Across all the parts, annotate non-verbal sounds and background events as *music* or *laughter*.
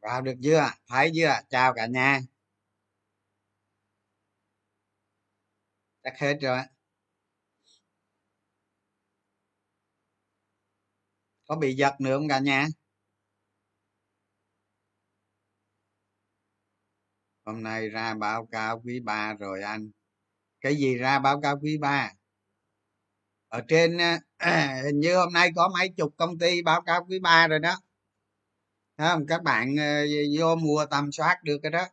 vào được chưa? Thấy chưa? Chào cả nhà. Chắc hết rồi. Có bị giật nữa không cả nhà? Hôm nay ra báo cáo quý ba rồi anh. Cái gì ra báo cáo quý ba? Ở trên à, *clears throat* hình như hôm nay có mấy chục công ty báo cáo quý ba rồi đó không, các bạn ờ, vô mua tầm soát được cái đó.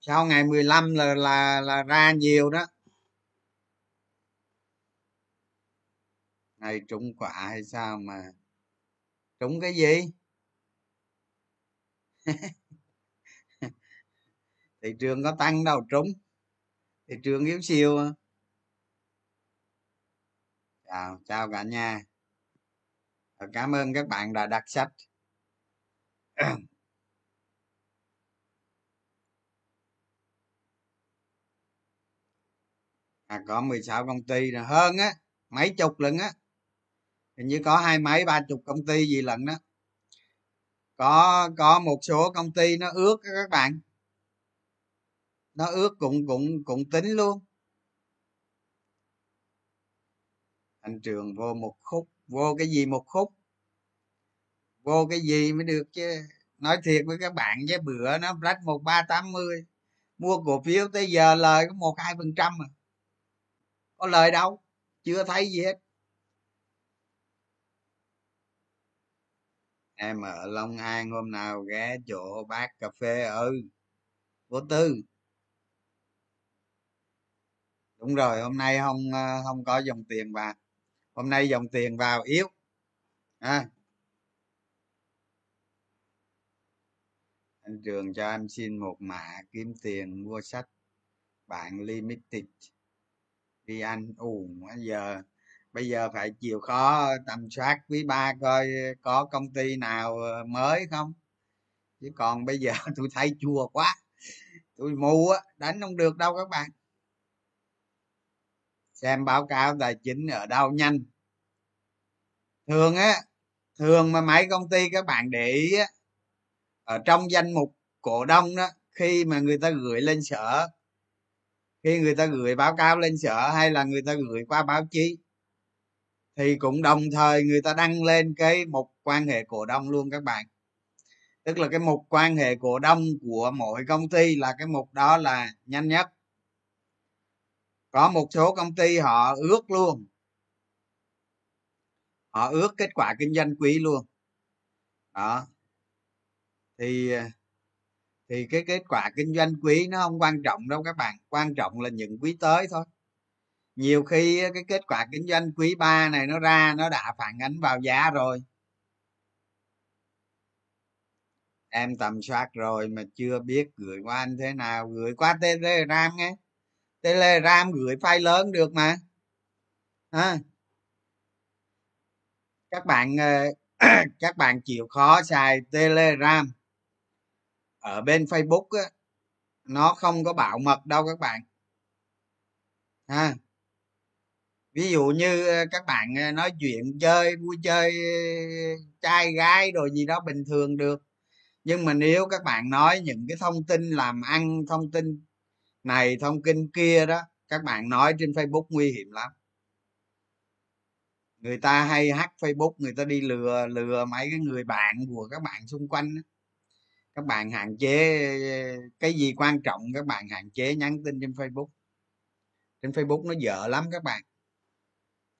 Sau ngày 15 là là là ra nhiều đó. Này, trúng quả hay sao mà trúng cái gì? *laughs* Thị trường có tăng đâu, trúng. Thị trường yếu siêu chào chào cả nhà. Cảm ơn các bạn đã đặt sách. *clears throat* à, có 16 công ty là hơn á mấy chục lần á. Hình như có hai mấy ba chục công ty gì lần đó. Có có một số công ty nó ước các bạn. Nó ước cũng cũng cũng tính luôn. Anh trường vô một khúc vô cái gì một khúc? Vô cái gì mới được chứ? Nói thiệt với các bạn với bữa nó rách một ba tám mươi mua cổ phiếu tới giờ lời có một hai phần trăm mà có lời đâu chưa thấy gì hết. Em ở long an hôm nào ghé chỗ bác cà phê ừ vô tư. Đúng rồi hôm nay không ờ, không có dòng tiền vào. Hôm nay dòng tiền vào yếu. À, anh trường cho em xin một mã kiếm tiền mua sách. Bạn limited. Đi anh ù giờ. Bây giờ phải chịu khó tầm soát quý ba coi có công ty nào ờ, mới không? Chứ còn bây giờ *laughs* tôi thấy chua quá. Tôi mù á, đánh không được đâu các bạn. Xem báo cáo tài chính ở đâu nhanh. Thường á, thường mà mấy công ty các bạn để ý á ở trong danh mục cổ đông đó, khi mà người ta gửi lên sở, khi người ta gửi báo cáo lên sở hay là người ta gửi qua báo chí, thì cũng đồng thời người ta đăng lên cái mục quan hệ cổ đông luôn các bạn. Tức là cái mục quan hệ cổ đông của mỗi công ty là cái mục đó là nhanh nhất. Có một số công ty họ ước luôn. Họ ước kết quả kinh doanh quý luôn. Đó thì ờ, thì cái kết quả kinh doanh quý nó không quan trọng đâu các bạn, quan trọng là những quý tới thôi. Nhiều khi ờ, cái kết quả kinh doanh quý ba này nó ra nó đã phản ánh vào giá rồi. Em tầm soát rồi mà chưa biết gửi qua anh thế nào, gửi qua telegram nghe. Telegram gửi file lớn được mà. À. các bạn ờ, *clears throat* các bạn chịu khó xài telegram ở bên facebook á, nó không có bảo mật đâu các bạn. Ha. Ví dụ như ờ, các bạn ờ, nói chuyện chơi vui chơi ờ, trai gái rồi gì đó bình thường được. Nhưng mà nếu các bạn nói những cái thông tin làm ăn thông tin này thông tin kia đó các bạn nói trên facebook nguy hiểm lắm. Người ta hay hack facebook người ta đi lừa lừa mấy cái người bạn của các bạn xung quanh đó các bạn hạn chế, cái gì quan trọng các bạn hạn chế nhắn tin trên facebook. Trên facebook nó dở lắm các bạn.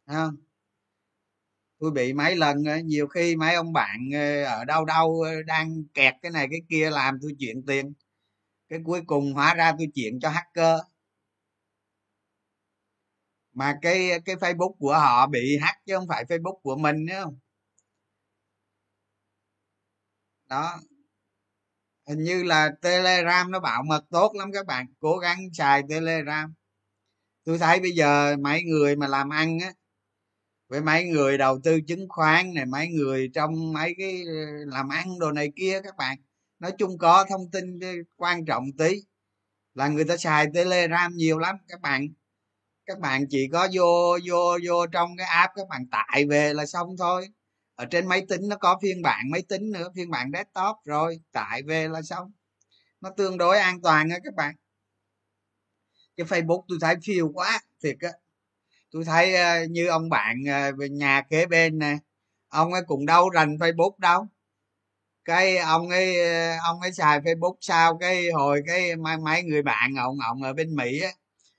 Không? Tôi bị mấy lần ờ, nhiều khi mấy ông bạn ờ, ở đâu đâu ờ, đang kẹt cái này cái kia làm tôi chuyện tiền. Cái cuối cùng hóa ra tôi chuyện cho hacker. Mà cái cái facebook của họ bị hack chứ không phải facebook của mình nữa không? Đó hình như là telegram nó bảo mật tốt lắm các bạn. Cố gắng xài telegram. Tôi thấy bây giờ mấy người mà làm ăn á, với mấy người đầu tư chứng khoán này, mấy người trong mấy cái ờ, làm ăn đồ này kia các bạn, nói chung có thông tin quan trọng tí là người ta xài telegram nhiều lắm các bạn. Các bạn chỉ có vô vô vô trong cái app các bạn tải về là xong thôi ở trên máy tính nó có phiên bản máy tính nữa phiên bản desktop rồi tải về là xong. Nó tương đối an toàn á các bạn. Cái facebook tôi thấy phiêu quá thiệt á. Tôi thấy ờ, như ông bạn ờ, nhà kế bên nè ông ấy cũng đâu rành facebook đâu. Cái ông ấy ờ, ông ấy xài facebook sao cái hồi cái mấy, mấy người bạn ông ông ở bên mỹ á.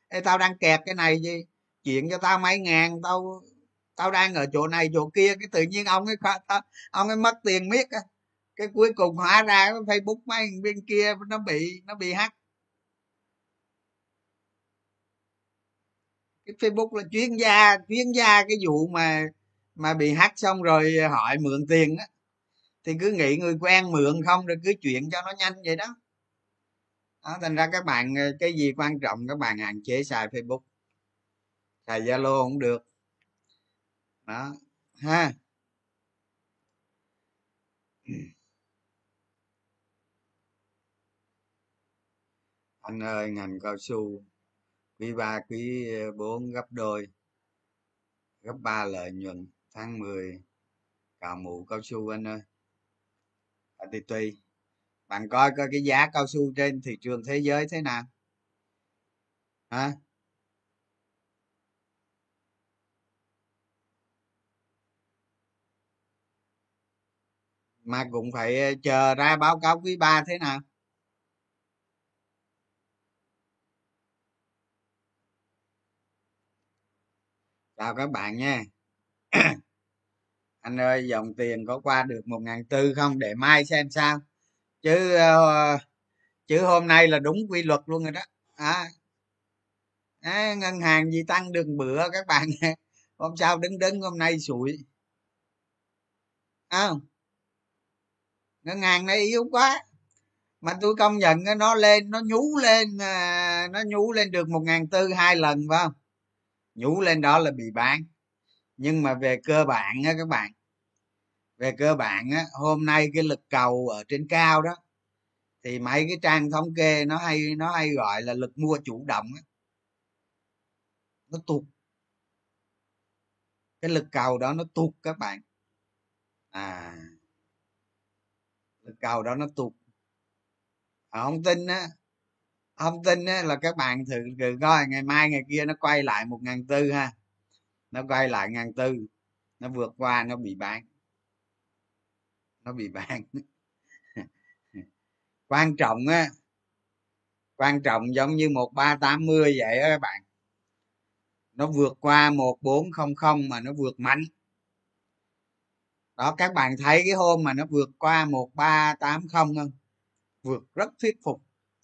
Ê, tao đang kẹt cái này gì? Chuyện cho tao mấy ngàn tao tao đang ở chỗ này chỗ kia cái tự nhiên ông ấy tao, ông ấy mất tiền miết á. Cái cuối cùng hóa ra cái facebook mấy bên kia nó bị nó bị hack. Cái facebook là chuyên gia chuyên gia cái vụ mà mà bị hack xong rồi hỏi mượn tiền á. Thì cứ nghĩ người quen mượn không rồi cứ chuyện cho nó nhanh vậy đó. Đó thành ra các bạn ờ, cái gì quan trọng các bạn hạn chế xài facebook. Xài zalo cũng được đó ha. Anh ơi ngành cao su quý ba quý bốn gấp đôi gấp ba lợi nhuận tháng 10 cào mũ cao su anh ơi. À, thì tùy bạn coi coi cái giá cao su trên thị trường thế giới thế nào? Hả? Mà cũng phải ờ, chờ ra báo cáo quý ba thế nào? Chào các bạn nha. *clears throat* Anh ơi dòng tiền có qua được một ngàn tư không? Để mai xem sao. Chứ uh, chứ hôm nay là đúng quy luật luôn rồi đó. À, à, ngân hàng gì tăng đường bữa các bạn? *laughs* Hôm sau đứng đứng hôm nay sụi à, ngân hàng này yếu quá mà tôi công nhận nó lên, nó nhú lên à, nó nhú lên được một ngàn tư hai lần, phải không? Nhú lên đó là bị bán. Nhưng mà về cơ bản á, các bạn, về cơ bản á, hôm nay cái lực cầu ở trên cao đó, thì mấy cái trang thống kê nó hay nó hay gọi là lực mua chủ động á. Nó tụt. Cái lực cầu đó nó tụt các bạn. À cầu đó nó tụt. À, không tin á. Không tin á là các bạn thử, thử coi ngày mai ngày kia nó quay lại một ngàn tư ha. Nó quay lại ngàn tư. Nó vượt qua nó bị bán. Nó bị bán. *laughs* Quan trọng á quan trọng giống như một ba tám mươi vậy á các bạn. Nó vượt qua một bốn không không mà nó vượt mạnh đó các bạn thấy cái hôm mà nó vượt qua một ba tám không vượt rất thuyết phục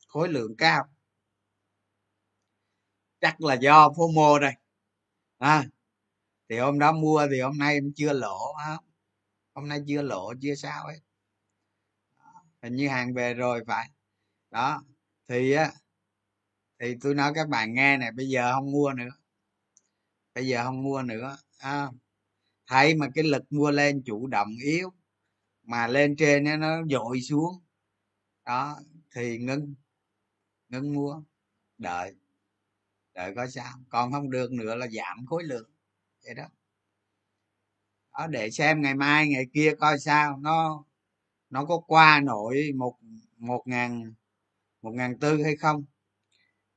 khối lượng cao. Chắc là do fomo đây. À, thì hôm đó mua thì hôm nay em chưa lỗ á hôm nay chưa lộ chưa sao ấy hình như hàng về rồi phải. Đó thì á thì tôi nói các bạn nghe này bây giờ không mua nữa. Bây giờ không mua nữa à, thấy mà cái lực mua lên chủ động yếu, mà lên trên nó dội xuống. Đó, thì ngưng ngưng mua đợi đợi coi sao. Còn không được nữa là giảm khối lượng. Vậy đó. Đó, để xem ngày mai, ngày kia coi sao. Nó nó có qua nổi một một ngàn một ngàn tư hay không?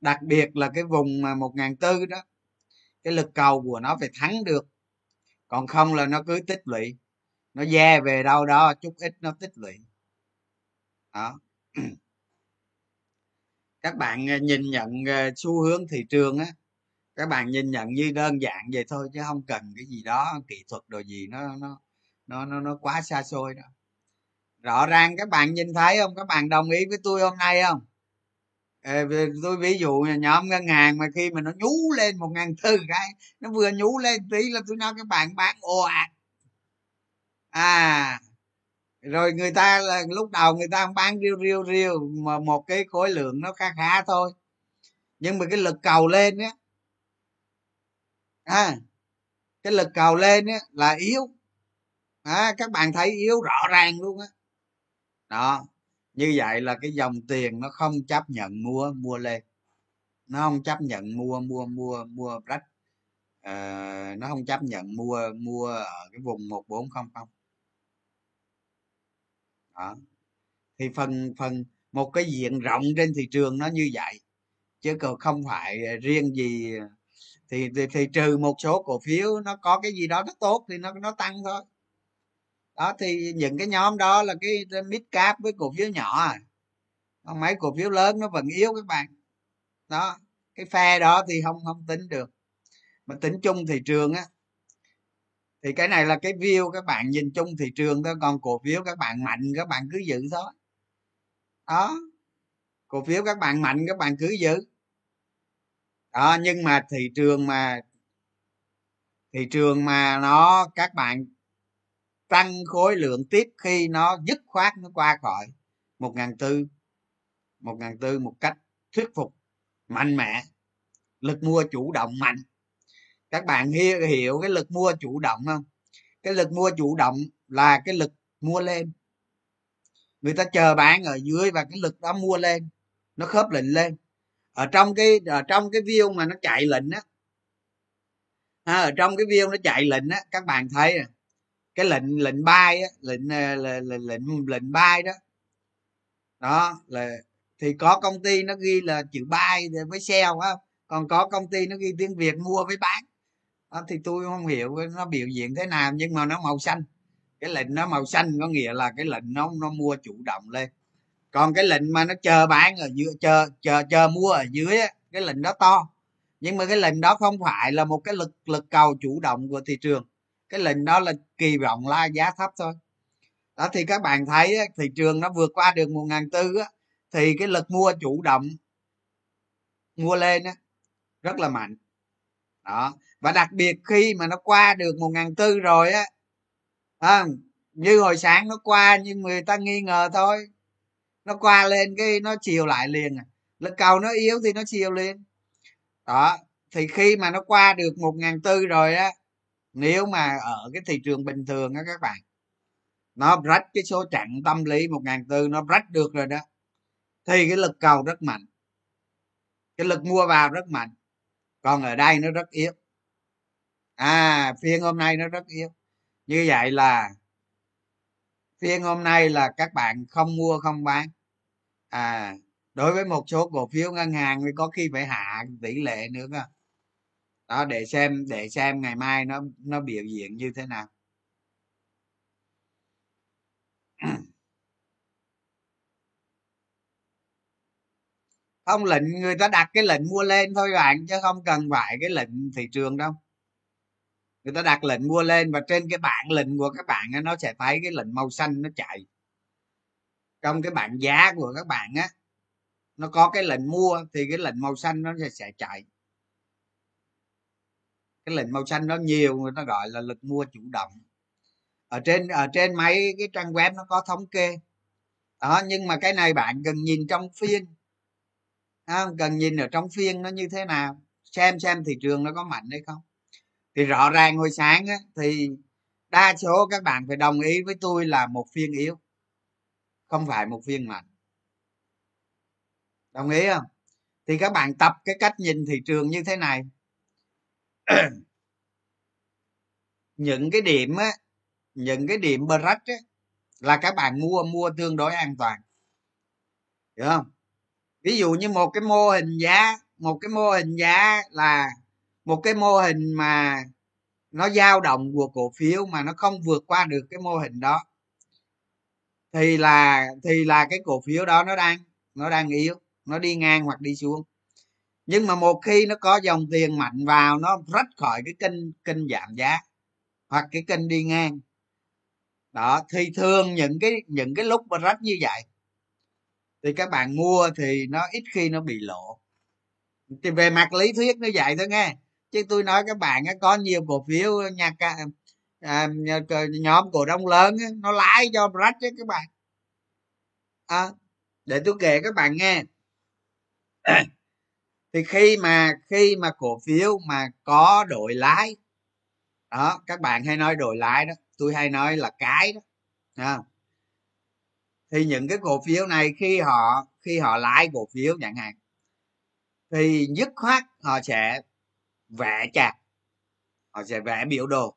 Đặc biệt là cái vùng mà một ngàn tư đó, cái lực cầu của nó phải thắng được còn không là nó cứ tích lũy. Nó ve về đâu đó chút ít nó tích lũy. Đó. *clears throat* Các bạn ờ, nhìn nhận ờ, xu hướng thị trường á các bạn nhìn nhận như đơn giản vậy thôi chứ không cần cái gì đó kỹ thuật đồ gì nó nó nó nó, nó quá xa xôi đó rõ ràng các bạn nhìn thấy không? Các bạn đồng ý với tôi hôm nay không? Tôi ví dụ nhóm ngân hàng mà khi mà nó nhú lên một ngàn tư cái nó vừa nhú lên tí là tôi nói các bạn bán ồ ạt. À rồi người ta là lúc đầu người ta bán riêu riêu riêu mà một cái khối lượng nó khá khá thôi. Nhưng mà cái lực cầu lên á à, cái lực cầu lên á là yếu. À, các bạn thấy yếu rõ ràng luôn á. Đó như vậy là cái dòng tiền nó không chấp nhận mua mua lên. Nó không chấp nhận mua mua mua mua rách. À, nó không chấp nhận mua mua ở cái vùng một bốn không không. Đó. Thì phần phần một cái diện rộng trên thị trường nó như vậy. Chứ còn không phải riêng gì thì, thì thì trừ một số cổ phiếu nó có cái gì đó nó tốt thì nó nó tăng thôi đó, thì những cái nhóm đó là cái mid cap với cổ phiếu nhỏ à. Còn mấy cổ phiếu lớn nó vẫn yếu các bạn. Đó, cái phe đó thì không không tính được. Mà tính chung thị trường á, thì cái này là cái view các bạn, nhìn chung thị trường thôi, còn cổ phiếu các bạn mạnh, các bạn cứ giữ thôi. Đó, cổ phiếu các bạn mạnh, các bạn cứ giữ. Đó, nhưng mà thị trường mà, thị trường mà nó, các bạn tăng khối lượng tiếp khi nó dứt khoát nó qua khỏi một ngàn tư một ngàn tư một cách thuyết phục mạnh mẽ lực mua chủ động mạnh. Các bạn hiểu, cái lực mua chủ động không? Cái lực mua chủ động là cái lực mua lên. Người ta chờ bán ở dưới và cái lực đó mua lên nó khớp lệnh lên. Ở trong cái ở trong cái view mà nó chạy lệnh á à, ở trong cái view nó chạy lệnh á các bạn thấy cái lệnh lệnh bay á lệnh ờ, lệnh lệnh lệnh, lệnh bay đó. Đó là thì có công ty nó ghi là chữ buy với sell á còn có công ty nó ghi tiếng việt mua với bán. Đó, thì tôi không hiểu nó biểu diễn thế nào nhưng mà nó màu xanh. Cái lệnh nó màu xanh có nghĩa là cái lệnh nó nó mua chủ động lên. Còn cái lệnh mà nó chờ bán ở dưới chờ chờ chờ mua ở dưới á, cái lệnh đó to. Nhưng mà cái lệnh đó không phải là một cái lực lực cầu chủ động của thị trường cái lệnh đó là kỳ vọng la giá thấp thôi. Đó thì các bạn thấy thị trường nó vượt qua được một ngàn tư á, thì cái lực mua chủ động mua lên á, rất là mạnh. Đó và đặc biệt khi mà nó qua được một ngàn tư rồi á à, như hồi sáng nó qua nhưng người ta nghi ngờ thôi. Nó qua lên cái nó chiều lại liền à. lực cầu nó yếu thì nó chiều liền. Đó thì khi mà nó qua được một ngàn tư rồi á nếu mà ở cái thị trường bình thường á các bạn, nó rách cái số chặn tâm lý một ngàn tư, nó rách được rồi đó, thì cái lực cầu rất mạnh, cái lực mua vào rất mạnh. Còn ở đây nó rất yếu. À phiên hôm nay nó rất yếu. Như vậy là phiên hôm nay là các bạn không mua, không bán. À đối với một số cổ phiếu ngân hàng thì có khi phải hạ tỷ lệ nữa cơ đó để xem để xem ngày mai nó nó biểu hiện như thế nào. *clears throat* Không lệnh người ta đặt cái lệnh mua lên thôi bạn chứ không cần phải cái lệnh thị trường đâu. Người ta đặt lệnh mua lên và trên cái bảng lệnh của các bạn nó sẽ thấy cái lệnh màu xanh nó chạy. Trong cái bảng giá của các bạn á nó có cái lệnh mua thì cái lệnh màu xanh nó sẽ, sẽ chạy cái lệnh màu xanh nó nhiều người ta gọi là lực mua chủ động. Ở trên ở trên mấy cái trang web nó có thống kê. Đó nhưng mà cái này bạn cần nhìn trong phiên. Đó, cần nhìn ở trong phiên nó như thế nào? Xem xem thị trường nó có mạnh hay không. Thì rõ ràng hồi sáng á, thì đa số các bạn phải đồng ý với tôi là một phiên yếu không phải một phiên mạnh. Đồng ý không? Thì các bạn tập cái cách nhìn thị trường như thế này. *clears throat* những cái điểm á, những cái điểm break á, là các bạn mua mua tương đối an toàn. Hiểu không? Ví dụ như một cái mô hình giá, một cái mô hình giá là một cái mô hình mà nó dao động của cổ phiếu mà nó không vượt qua được cái mô hình đó, thì là thì là cái cổ phiếu đó nó đang nó đang yếu, nó đi ngang hoặc đi xuống nhưng mà một khi nó có dòng tiền mạnh vào nó rách khỏi cái kênh kênh giảm giá hoặc cái kênh đi ngang. Đó thì thường những cái những cái lúc mà rách như vậy thì các bạn mua thì nó ít khi nó bị lộ. Thì về mặt lý thuyết nó vậy thôi nghe. Chứ tôi nói các bạn có nhiều cổ phiếu nhà ca à, nhóm cổ đông lớn nó lái cho rách chứ các bạn. À, để tôi kể các bạn nghe thì khi mà khi mà cổ phiếu mà có đội lái, đó, các bạn hay nói đội lái đó, tôi hay nói là cái đó à. thì những cái cổ phiếu này khi họ khi họ lái cổ phiếu chẳng hạn, thì dứt khoát họ sẽ vẽ chạc, họ sẽ vẽ biểu đồ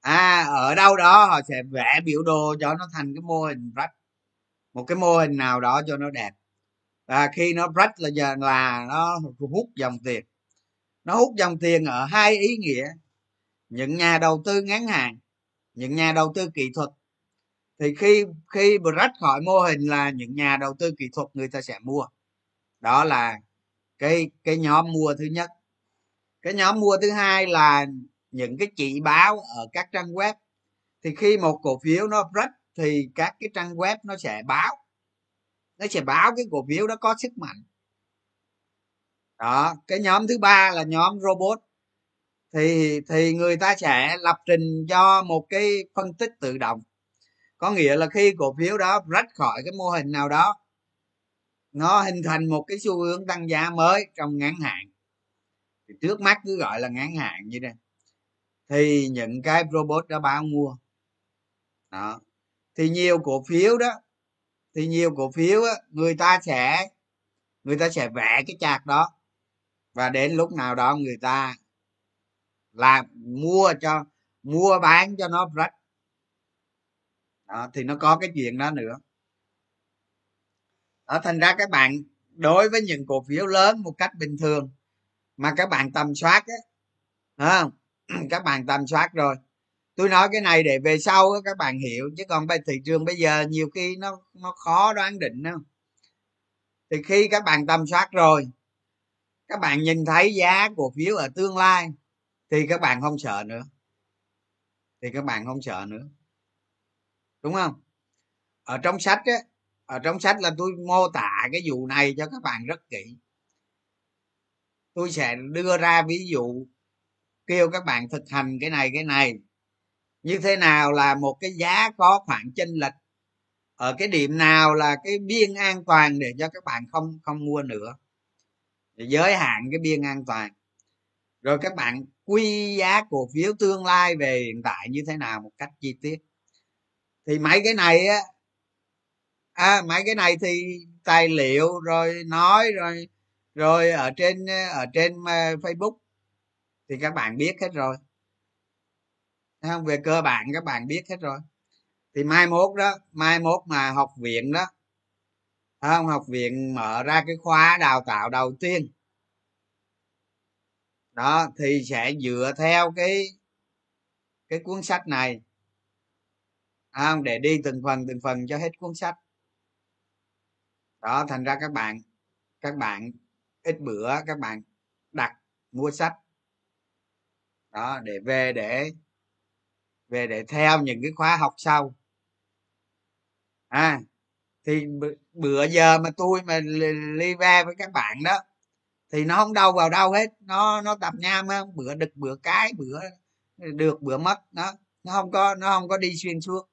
à ở đâu đó họ sẽ vẽ biểu đồ cho nó thành cái mô hình rất một cái mô hình nào đó cho nó đẹp à, khi nó break là giờ là nó hút dòng tiền. Nó hút dòng tiền ở hai ý nghĩa. Những nhà đầu tư ngắn hạn những nhà đầu tư kỹ thuật. Thì khi khi break khỏi mô hình là những nhà đầu tư kỹ thuật người ta sẽ mua. Đó là cái cái nhóm mua thứ nhất. Cái nhóm mua thứ hai là những cái chỉ báo ở các trang web. Thì khi một cổ phiếu nó break thì các cái trang web nó sẽ báo nó sẽ báo cái cổ phiếu đó có sức mạnh. Đó, cái nhóm thứ ba là nhóm robot. Thì thì người ta sẽ lập trình cho một cái phân tích tự động. Có nghĩa là khi cổ phiếu đó rách khỏi cái mô hình nào đó, nó hình thành một cái xu hướng tăng giá mới trong ngắn hạn. Thì trước mắt cứ gọi là ngắn hạn như đây. Thì những cái robot đó báo mua. Đó. Thì nhiều cổ phiếu đó thì nhiều cổ phiếu á, người ta sẽ người ta sẽ vẽ cái chạc đó. Và đến lúc nào đó người ta làm mua cho mua bán cho nó rách đó, thì nó có cái chuyện đó nữa. Đó thành ra các bạn đối với những cổ phiếu lớn một cách bình thường mà các bạn tầm soát á không? *clears throat* Các bạn tầm soát rồi tôi nói cái này để về sau các bạn hiểu. Chứ còn bây, thị trường bây giờ nhiều khi nó nó khó đoán định đâu thì khi các bạn tầm soát rồi, các bạn nhìn thấy giá cổ phiếu ở tương lai, thì các bạn không sợ nữa. Thì các bạn không sợ nữa. Đúng không? Ở trong sách á, ở trong sách là tôi mô tả cái vụ này cho các bạn rất kỹ. Tôi sẽ đưa ra ví dụ, kêu các bạn thực hành cái này cái này như thế nào là một cái giá có khoảng chênh lệch? Ở cái điểm nào là cái biên an toàn để cho các bạn không không mua nữa? Để giới hạn cái biên an toàn. Rồi các bạn quy giá cổ phiếu tương lai về hiện tại như thế nào một cách chi tiết? Thì mấy cái này á à, mấy cái này thì tài liệu rồi nói rồi rồi ở trên ở trên ờ, facebook thì các bạn biết hết rồi không? Về cơ bản các bạn biết hết rồi. Thì mai mốt đó, mai mốt mà học viện đó không? Học viện mở ra cái khóa đào tạo đầu tiên. Đó, thì sẽ dựa theo cái cái cuốn sách này. Không? Để đi từng phần từng phần cho hết cuốn sách. Đó, thành ra các bạn các bạn ít bữa các bạn đặt mua sách. Đó, để về để về để theo những cái khóa học sau. À thì bữa giờ mà tôi mà li ve với các bạn đó thì nó không đâu vào đâu hết. Nó nó tập nham á, bữa đực bữa cái bữa được bữa mất nó nó không có nó không có đi xuyên suốt.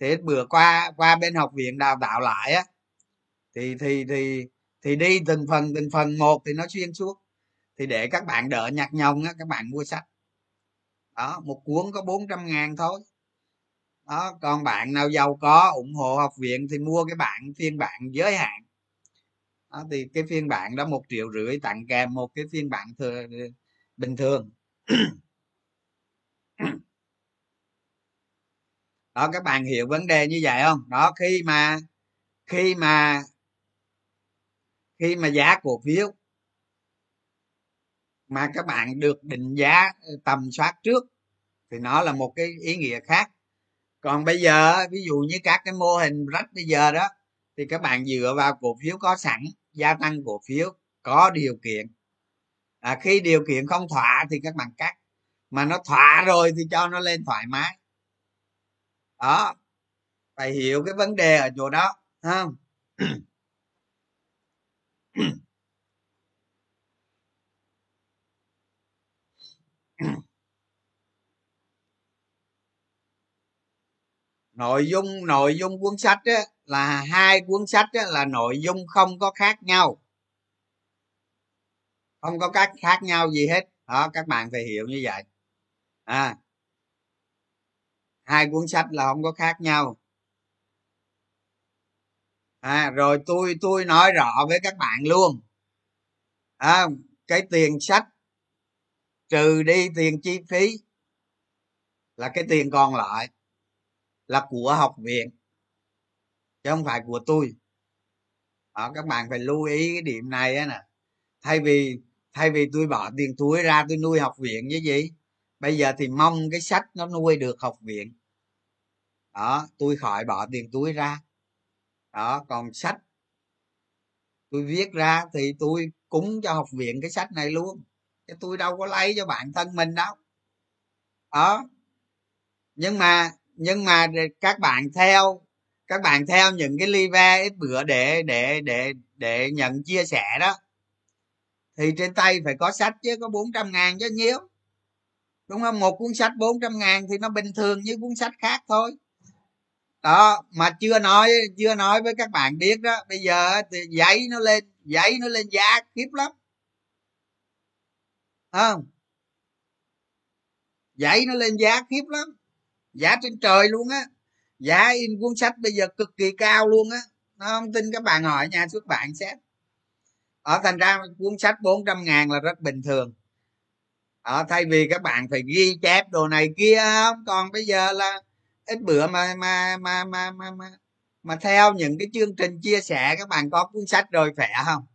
Thì bữa qua qua bên học viện đào tạo lại á thì thì thì thì đi từng phần từng phần một thì nó xuyên suốt. Thì để các bạn đỡ nhặt nhồng á các bạn mua sách đó một cuốn có 400 ngàn thôi. Đó còn bạn nào giàu có ủng hộ học viện thì mua cái bản phiên bản giới hạn. Đó, thì cái phiên bản đó một triệu rưỡi tặng kèm một cái phiên bản thừa bình thường. *coughs* Đó các bạn hiểu vấn đề như vậy không? Đó khi mà khi mà khi mà giá cổ phiếu mà các bạn được định giá ờ, tầm soát trước thì nó là một cái ý nghĩa khác. Còn bây giờ ví dụ như các cái mô hình rách bây giờ đó thì các bạn dựa vào cổ phiếu có sẵn gia tăng cổ phiếu có điều kiện. À, khi điều kiện không thỏa thì các bạn cắt mà nó thỏa rồi thì cho nó lên thoải mái. Đó phải hiểu cái vấn đề ở chỗ đó không nội dung nội dung cuốn sách á, là hai cuốn sách á, là nội dung không có khác nhau. Không có cách khác nhau gì hết. Đó các bạn phải hiểu như vậy. À. Hai cuốn sách là không có khác nhau. À rồi tôi tôi nói rõ với các bạn luôn. À, cái tiền sách trừ đi tiền chi phí là cái tiền còn lại là của học viện chứ không phải của tôi. Đó, các bạn phải lưu ý cái điểm này á nè. Thay vì thay vì tôi bỏ tiền túi ra tôi nuôi học viện với gì bây giờ thì mong cái sách nó nuôi được học viện. Đó tôi khỏi bỏ tiền túi ra. Đó còn sách tôi viết ra thì tôi cúng cho học viện cái sách này luôn chứ tôi đâu có lấy cho bản thân mình đâu. Đó nhưng mà nhưng mà các bạn theo, các bạn theo những cái live ít bữa để để để để nhận chia sẻ đó, thì trên tay phải có sách chứ, có 400 ngàn chứ, nhiêu? Đúng không? Một cuốn sách 400 ngàn thì nó bình thường như cuốn sách khác thôi. Đó, mà chưa nói chưa nói với các bạn biết đó, bây giờ thì giấy nó lên, giấy nó lên giá kiếp lắm. Không giấy nó lên giá khiếp lắm giá trên trời luôn á. Giá in cuốn sách bây giờ cực kỳ cao luôn á. Nó không tin các bạn hỏi nhà xuất bản xét. Ở thành ra cuốn sách 400 ngàn là rất bình thường. Ở thay vì các bạn phải ghi chép đồ này kia không? Còn bây giờ là ít bữa mà mà mà mà mà mà, mà theo những cái chương trình chia sẻ các bạn có cuốn sách rồi khỏe không?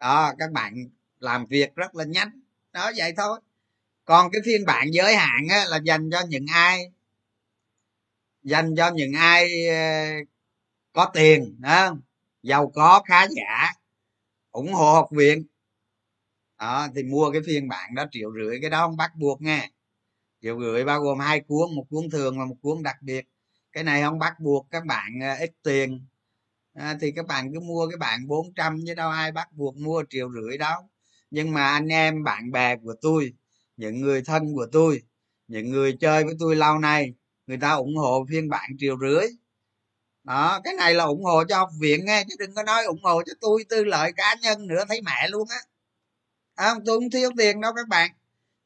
Đó các bạn làm việc rất là nhanh. Đó vậy thôi. Còn cái phiên bản giới hạn á, là dành cho những ai dành cho những ai ờ, có tiền đó, giàu có khá giả ủng hộ học viện. Đó thì mua cái phiên bản đó triệu rưỡi cái đó không bắt buộc nghe triệu rưỡi bao gồm hai cuốn một cuốn thường và một cuốn đặc biệt. Cái này không bắt buộc các bạn ờ, ít tiền. À, thì các bạn cứ mua cái bạn 400 chứ đâu ai bắt buộc mua triệu rưỡi đâu. Nhưng mà anh em bạn bè của tôi những người thân của tôi những người chơi với tôi lâu nay người ta ủng hộ phiên bản triệu rưỡi. Đó cái này là ủng hộ cho học viện nghe chứ đừng có nói ủng hộ cho tôi tư lợi cá nhân nữa thấy mẹ luôn á. À, tôi không thiếu tiền đâu các bạn.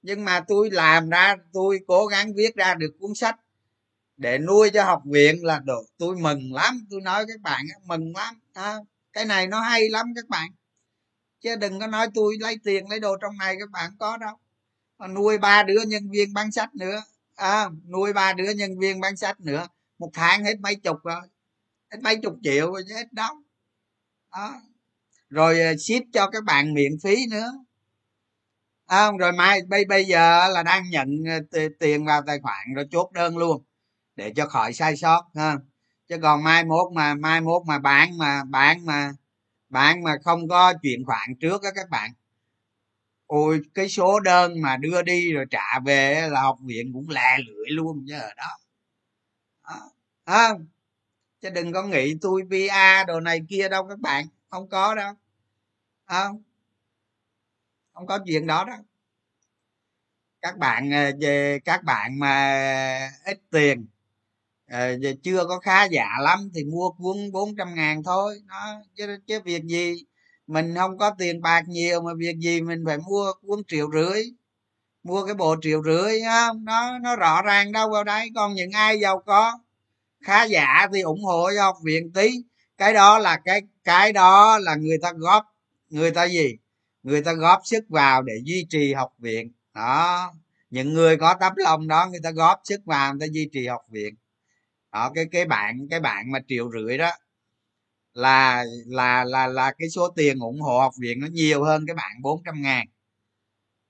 Nhưng mà tôi làm ra tôi cố gắng viết ra được cuốn sách để nuôi cho học viện là được tôi mừng lắm. Tôi nói các bạn mừng lắm. À, cái này nó hay lắm các bạn. Chứ đừng có nói tôi lấy tiền lấy đồ trong này các bạn có đâu. Nuôi ba đứa nhân viên bán sách nữa à, nuôi ba đứa nhân viên bán sách nữa. Một tháng hết mấy chục rồi. Hết mấy chục triệu rồi chứ hết đâu đó. Rồi à, ship cho các bạn miễn phí nữa. À, rồi mai bây bây giờ là đang nhận à, tiền vào tài khoản rồi chốt đơn luôn để cho khỏi sai sót ha. Chứ còn mai mốt mà mai mốt mà bán mà bán mà bán mà không có chuyển khoản trước á các bạn ôi cái số đơn mà đưa đi rồi trả về là học viện cũng lè lưỡi luôn chứ ở đó à, chứ đừng có nghĩ tôi pa đồ này kia đâu các bạn không có đâu. Không? Không có chuyện đó đâu các bạn ờ, về các bạn mà ít tiền ờ, chưa có khá giả lắm thì mua cuốn 400 ngàn thôi đó. Chứ, chứ việc gì mình không có tiền bạc nhiều mà việc gì mình phải mua cuốn triệu rưỡi, mua cái bộ triệu rưỡi không nó nó rõ ràng đâu vào đấy còn những ai giàu có, khá giả thì ủng hộ cho học viện tí. Cái đó là cái cái đó là người ta góp, người ta gì? Người ta góp sức vào để duy trì học viện. Đó, những người có tấm lòng đó, người ta góp sức vào, người ta duy trì học viện. Đó, cái cái bạn cái bạn mà triệu rưỡi đó là là là là cái số tiền ủng hộ học viện nó nhiều hơn cái bạn 400 ngàn.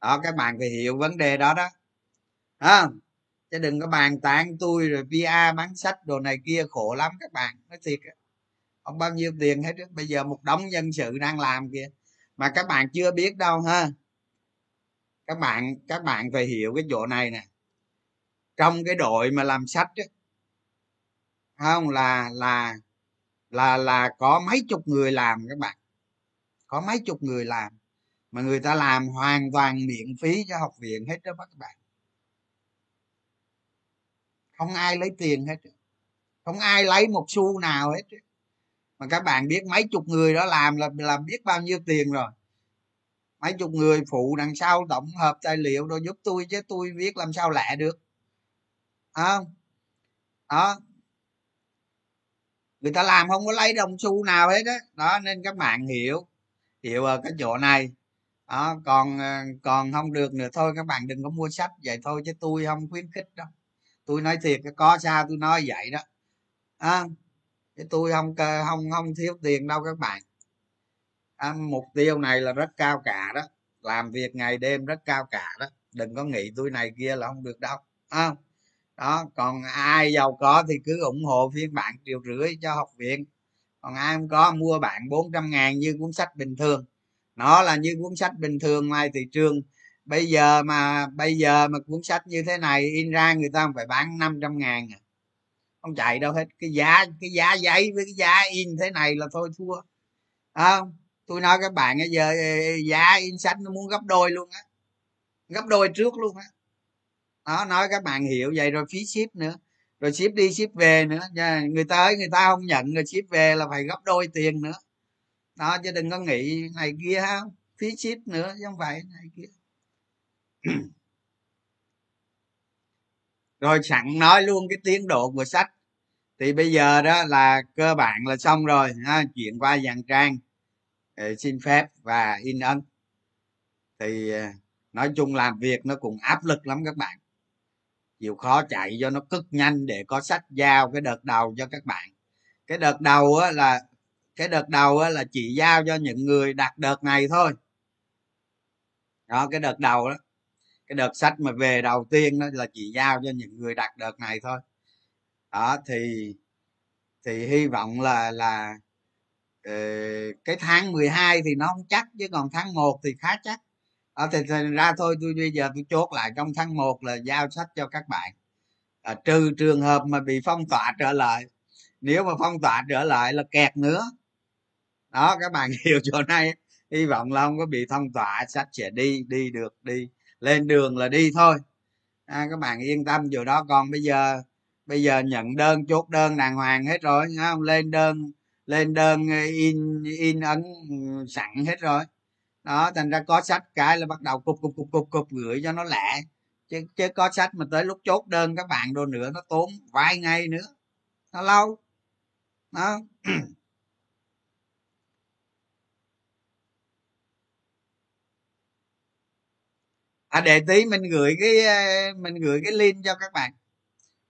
Đó các bạn phải hiểu vấn đề đó đó. À, chứ đừng có bàn tán tôi rồi pa bán sách đồ này kia khổ lắm các bạn. Nói thiệt không bao nhiêu tiền hết bây giờ một đống nhân sự đang làm kìa mà các bạn chưa biết đâu ha. Các bạn các bạn phải hiểu cái chỗ này nè. Trong cái đội mà làm sách á không là là là là có mấy chục người làm các bạn. Có mấy chục người làm. Mà người ta làm hoàn toàn miễn phí cho học viện hết đó các bạn. Không ai lấy tiền hết. Không ai lấy một xu nào hết. Mà các bạn biết mấy chục người đó làm là làm biết bao nhiêu tiền rồi. Mấy chục người phụ đằng sau tổng hợp tài liệu rồi giúp tôi chứ tôi viết làm sao lẹ được. À, đó người ta làm không có lấy đồng xu nào hết á. Đó. đó nên các bạn hiểu hiểu ở cái chỗ này. Đó còn ờ, còn không được nữa thôi các bạn đừng có mua sách vậy thôi chứ tôi không khuyến khích đâu. Tôi nói thiệt có sao tôi nói vậy đó. À, chứ tôi không không không thiếu tiền đâu các bạn. À, mục tiêu này là rất cao cả đó. Làm việc ngày đêm rất cao cả đó. Đừng có nghĩ tôi này kia là không được đâu. À, đó còn ai giàu có thì cứ ủng hộ phiên bản triệu rưỡi cho học viện. Còn ai không có mua bạn 400 ngàn như cuốn sách bình thường. Nó là như cuốn sách bình thường ngoài thị trường. Bây giờ mà bây giờ mà cuốn sách như thế này in ra người ta phải bán 500 ngàn à. không chạy đâu hết. Cái giá cái giá giấy với cái giá in thế này là thôi thua. À, tôi nói các bạn bây giờ ờ, giá in sách nó muốn gấp đôi luôn á. Gấp đôi trước luôn á đó, nói các bạn hiểu vậy rồi phí ship nữa. Rồi ship đi ship về nữa. Người tới người ta không nhận rồi ship về là phải gấp đôi tiền nữa. Đó, chứ đừng có nghĩ này kia, ha. Phí ship nữa, chứ không phải này kia. *clears throat* Rồi sẵn nói luôn cái tiến độ của sách. Thì bây giờ đó là cơ bản là xong rồi, ha. Chuyển qua dàn trang. Để xin phép và in ấn. Thì à, nói chung làm việc nó cũng áp lực lắm các bạn chịu khó chạy cho nó cực nhanh để có sách giao cái đợt đầu cho các bạn. Cái đợt đầu á là, cái đợt đầu á là chỉ giao cho những người đặt đợt này thôi. Đó, cái đợt đầu đó. Cái đợt sách mà về đầu tiên đó là chỉ giao cho những người đặt đợt này thôi. Đó, thì thì hy vọng là là ờ, cái tháng 12 thì nó không chắc, chứ còn tháng 1 thì khá chắc à, thì thì ra thôi tôi bây giờ tôi chốt lại trong tháng 1 là giao sách cho các bạn. À, trừ trường hợp mà bị phong tỏa trở lại. Nếu mà phong tỏa trở lại là kẹt nữa. Đó các bạn *laughs* hiểu chỗ này. Hy vọng là không có bị phong tỏa sách sẽ đi đi được đi lên đường là đi thôi. À, các bạn yên tâm chỗ đó còn bây giờ bây giờ nhận đơn chốt đơn đàng hoàng hết rồi không? Lên đơn lên đơn in in ấn sẵn hết rồi đó, thành ra có sách cái là bắt đầu cục cục cục cục cục gửi cho nó lẹ. Chứ chứ có sách mà tới lúc chốt đơn các bạn đồ nữa, nó tốn vài ngày nữa. Nó lâu. Đó. *clears throat* À để tí mình gửi cái ờ, mình gửi cái link cho các bạn.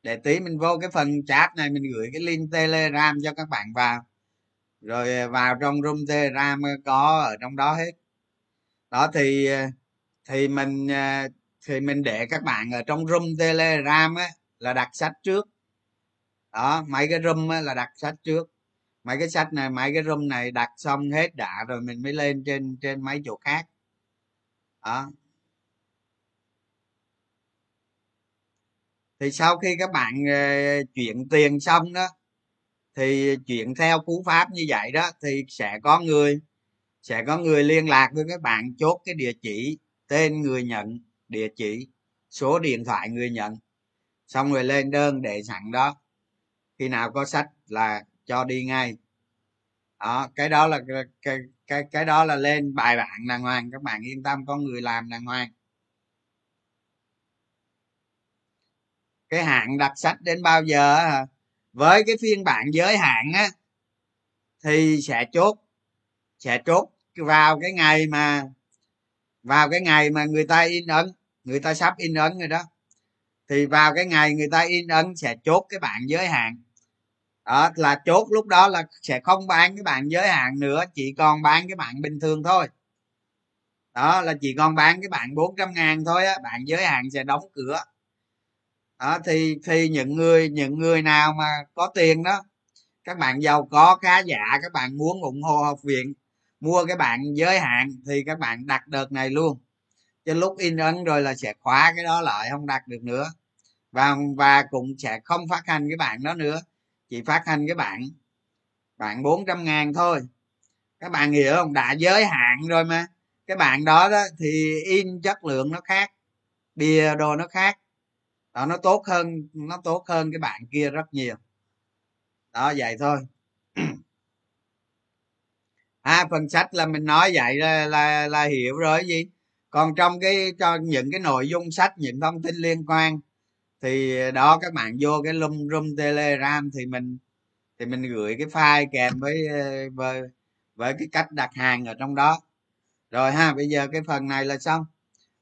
Để tí mình vô cái phần chat này, mình gửi cái link telegram cho các bạn vào. Rồi ờ, vào trong room telegram có, ở trong đó hết đó thì ờ, thì mình ờ, thì mình để các bạn ở trong room telegram á là đặt sách trước. Đó mấy cái room á, là đặt sách trước. Mấy cái sách này mấy cái room này đặt xong hết đã rồi mình mới lên trên trên mấy chỗ khác. Đó. Thì sau khi các bạn ờ, chuyển tiền xong đó thì chuyển theo cú pháp như vậy đó thì sẽ có người sẽ có người liên lạc với các bạn chốt cái địa chỉ, tên người nhận địa chỉ, số điện thoại người nhận. Xong rồi lên đơn để sẵn đó. Khi nào có sách là cho đi ngay. Đó, cái đó là cái cái cái đó là lên bài bản đàng hoàng. Các bạn yên tâm, có người làm đàng hoàng. Cái hạn đặt sách đến bao giờ với cái phiên bản giới hạn á, thì sẽ chốt sẽ chốt vào cái ngày mà, vào cái ngày mà người ta in ấn, người ta sắp in ấn rồi đó, thì vào cái ngày người ta in ấn sẽ chốt cái bạn giới hạn. Đó, là chốt lúc đó là sẽ không bán cái bạn giới hạn nữa, chỉ còn bán cái bạn bình thường thôi. Đó, là chỉ còn bán cái bạn 400 ngàn thôi á bạn giới hạn sẽ đóng cửa. Đó, thì thì những người những người nào mà có tiền đó, các bạn giàu có, khá giả, các bạn muốn ủng hộ học viện mua cái bạn giới hạn thì các bạn đặt đợt này luôn. Cho lúc in ấn rồi là sẽ khóa cái đó lại, không đặt được nữa. Và và cũng sẽ không phát hành cái bạn đó nữa. Chỉ phát hành cái bạn bạn 400 ngàn thôi. Các bạn hiểu không? Đã giới hạn rồi mà. Cái bạn đó đó thì in chất lượng nó khác, bìa đồ nó khác. Đó, nó tốt hơn, nó tốt hơn cái bạn kia rất nhiều. Đó, vậy thôi à phần sách là mình nói vậy là là, là hiểu rồi gì? Còn trong cái cho những cái nội dung sách những thông tin liên quan thì đó các bạn vô cái lum room telegram thì mình thì mình gửi cái file kèm với ờ, với với cái cách đặt hàng ở trong đó. Rồi ha bây giờ cái phần này là xong.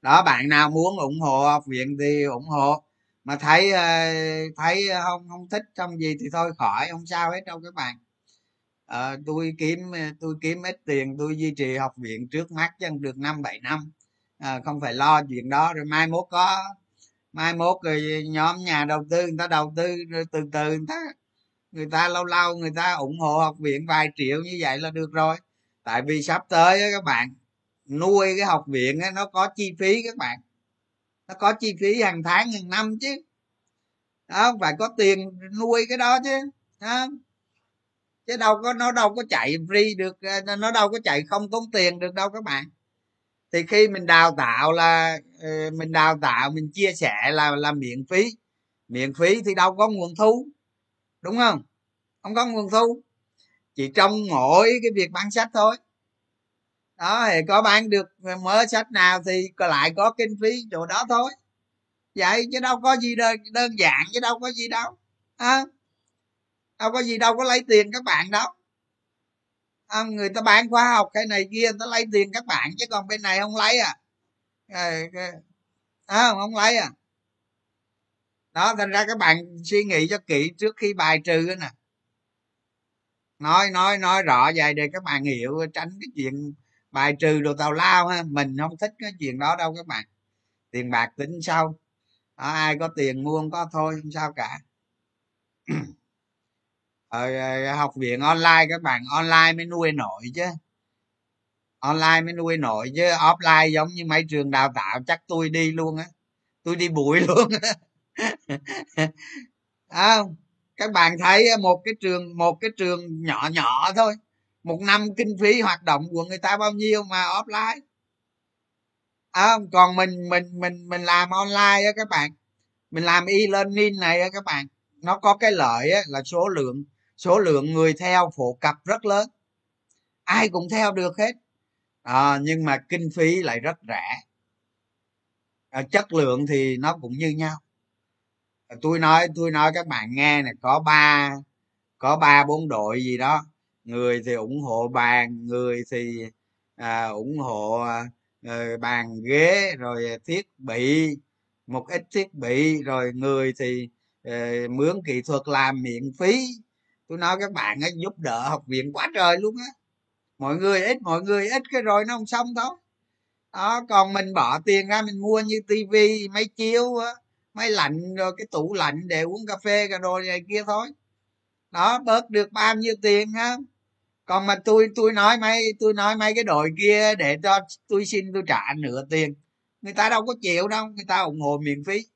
Đó bạn nào muốn ủng hộ học viện thì ủng hộ. Mà thấy ờ, thấy không không thích trong gì thì thôi khỏi không sao hết đâu các bạn à, tôi kiếm tôi kiếm ít tiền tôi duy trì học viện trước mắt chắc được năm bảy năm. À, không phải lo chuyện đó rồi mai mốt có mai mốt rồi nhóm nhà đầu tư người ta đầu tư rồi từ từ người ta người ta lâu lâu người ta ủng hộ học viện vài triệu như vậy là được rồi. Tại vì sắp tới các bạn nuôi cái học viện nó có chi phí các bạn. Nó có chi phí hàng tháng hàng năm chứ. Đó phải có tiền nuôi cái đó chứ đó chứ đâu có nó đâu có chạy free được ờ, nó đâu có chạy không tốn tiền được đâu các bạn. Thì khi mình đào tạo là ờ, mình đào tạo mình chia sẻ là là miễn phí. Miễn phí thì đâu có nguồn thu đúng không? Không có nguồn thu. Chỉ trong mỗi cái việc bán sách thôi. Đó thì có bán được mới sách nào thì còn lại có kinh phí chỗ đó thôi. Vậy chứ đâu có gì đơn, đơn giản chứ đâu có gì đâu à, đâu có gì đâu có lấy tiền các bạn đâu. À, người ta bán khoa học cái này kia người ta lấy tiền các bạn chứ còn bên này không lấy à. À, à không lấy à. Đó thành ra các bạn suy nghĩ cho kỹ trước khi bài trừ nè. Nói nói nói rõ vậy để các bạn hiểu tránh cái chuyện bài trừ đồ tào lao ha. Mình không thích cái chuyện đó đâu các bạn. Tiền bạc tính sau. Đó, ai có tiền mua không có thôi không sao cả. *clears throat* ở học viện online các bạn online mới nuôi nổi chứ. Online mới nuôi nổi chứ offline giống như mấy trường đào tạo chắc tôi đi luôn á. Tôi đi bụi *laughs* luôn à, các bạn thấy một cái trường một cái trường nhỏ nhỏ thôi. Một năm kinh phí hoạt động của người ta bao nhiêu mà offline? À, còn mình mình mình mình làm online á các bạn. Mình làm e-learning này á các bạn. Nó có cái lợi á, là số lượng số lượng người theo phổ cập rất lớn. Ai cũng theo được hết. À, nhưng mà kinh phí lại rất rẻ. À, chất lượng thì nó cũng như nhau. À, tôi nói tôi nói các bạn nghe này có ba có ba bốn đội gì đó. Người thì ủng hộ bàn người thì à, ủng hộ à, bàn ghế rồi thiết bị một ít thiết bị rồi người thì à, mướn kỹ thuật làm miễn phí tôi nói các bạn ấy giúp đỡ học viện quá trời luôn á. Mọi người ít mọi người ít cái rồi nó không xong thôi đó còn mình bỏ tiền ra mình mua như tivi máy chiếu máy lạnh rồi cái tủ lạnh để uống cà phê cà rồi này kia thôi. Đó bớt được bao nhiêu tiền á, còn mà tôi tôi nói mấy tôi nói mấy cái đội kia để cho tôi xin tôi trả nửa tiền. Người ta đâu có chịu đâu người ta ủng hộ miễn phí.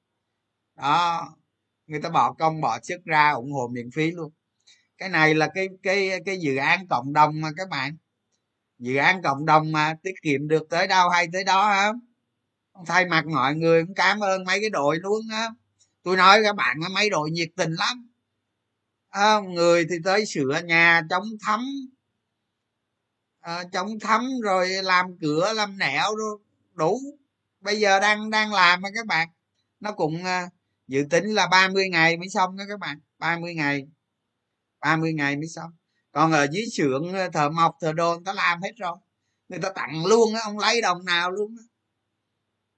Đó người ta bỏ công bỏ sức ra ủng hộ miễn phí luôn cái này là cái cái cái dự án cộng đồng mà các bạn. Dự án cộng đồng mà tiết kiệm được tới đâu hay tới đó á thay mặt mọi người cũng cảm ơn mấy cái đội luôn á tôi nói các bạn mấy đội nhiệt tình lắm. À, người thì tới sửa nhà chống thấm. À, chống thấm rồi làm cửa làm nẻo rồi đủ. Bây giờ đang đang làm mà các bạn. Nó cũng ờ, dự tính là 30 ngày mới xong đó các bạn 30 ngày. 30 ngày mới xong. Còn ở dưới xưởng ờ, thợ mộc thợ người ta làm hết rồi. Người ta tặng luôn á ông lấy đồng nào luôn đó.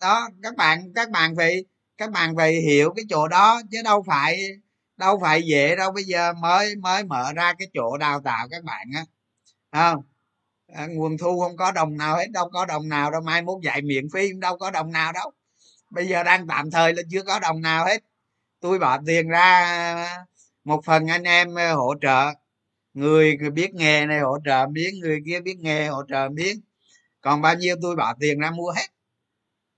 đó các bạn các bạn phải các bạn phải hiểu cái chỗ đó chứ đâu phải đâu phải dễ đâu. Bây giờ mới mới mở ra cái chỗ đào tạo các bạn á. Không? À, nguồn thu không có đồng nào hết đâu có đồng nào đâu. Mai mốt dạy miễn phí đâu có đồng nào đâu. Bây giờ đang tạm thời là chưa có đồng nào hết. Tôi bỏ tiền ra một phần anh em ờ, hỗ trợ. Người biết nghề này hỗ trợ miếng, người kia biết nghề hỗ trợ miếng. Còn bao nhiêu tôi bỏ tiền ra mua hết.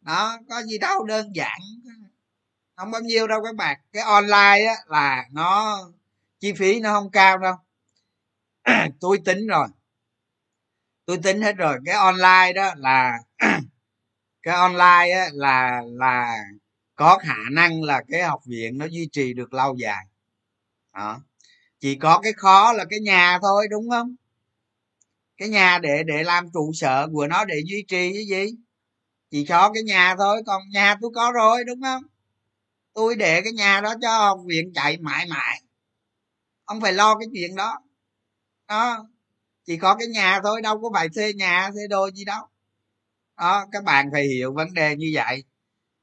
Đó, có gì đâu, đơn giản. Không bao nhiêu đâu các bạn. Cái online á, là nó, chi phí nó không cao đâu. *clears throat* Tôi tính rồi. Tôi tính hết rồi. Cái online đó là *clears throat* cái online á là là có khả năng là cái học viện nó duy trì được lâu dài đó. Chỉ có cái khó là cái nhà thôi đúng không? Cái nhà để để làm trụ sở của nó để duy trì cái gì? Chỉ cho cái nhà thôi còn nhà tôi có rồi đúng không? Tôi để cái nhà đó cho học viện chạy mãi mãi. Không phải lo cái chuyện đó. Đó. Chỉ có cái nhà thôi đâu có phải thuê nhà thuê đồ gì đâu. Đó các bạn phải hiểu vấn đề như vậy.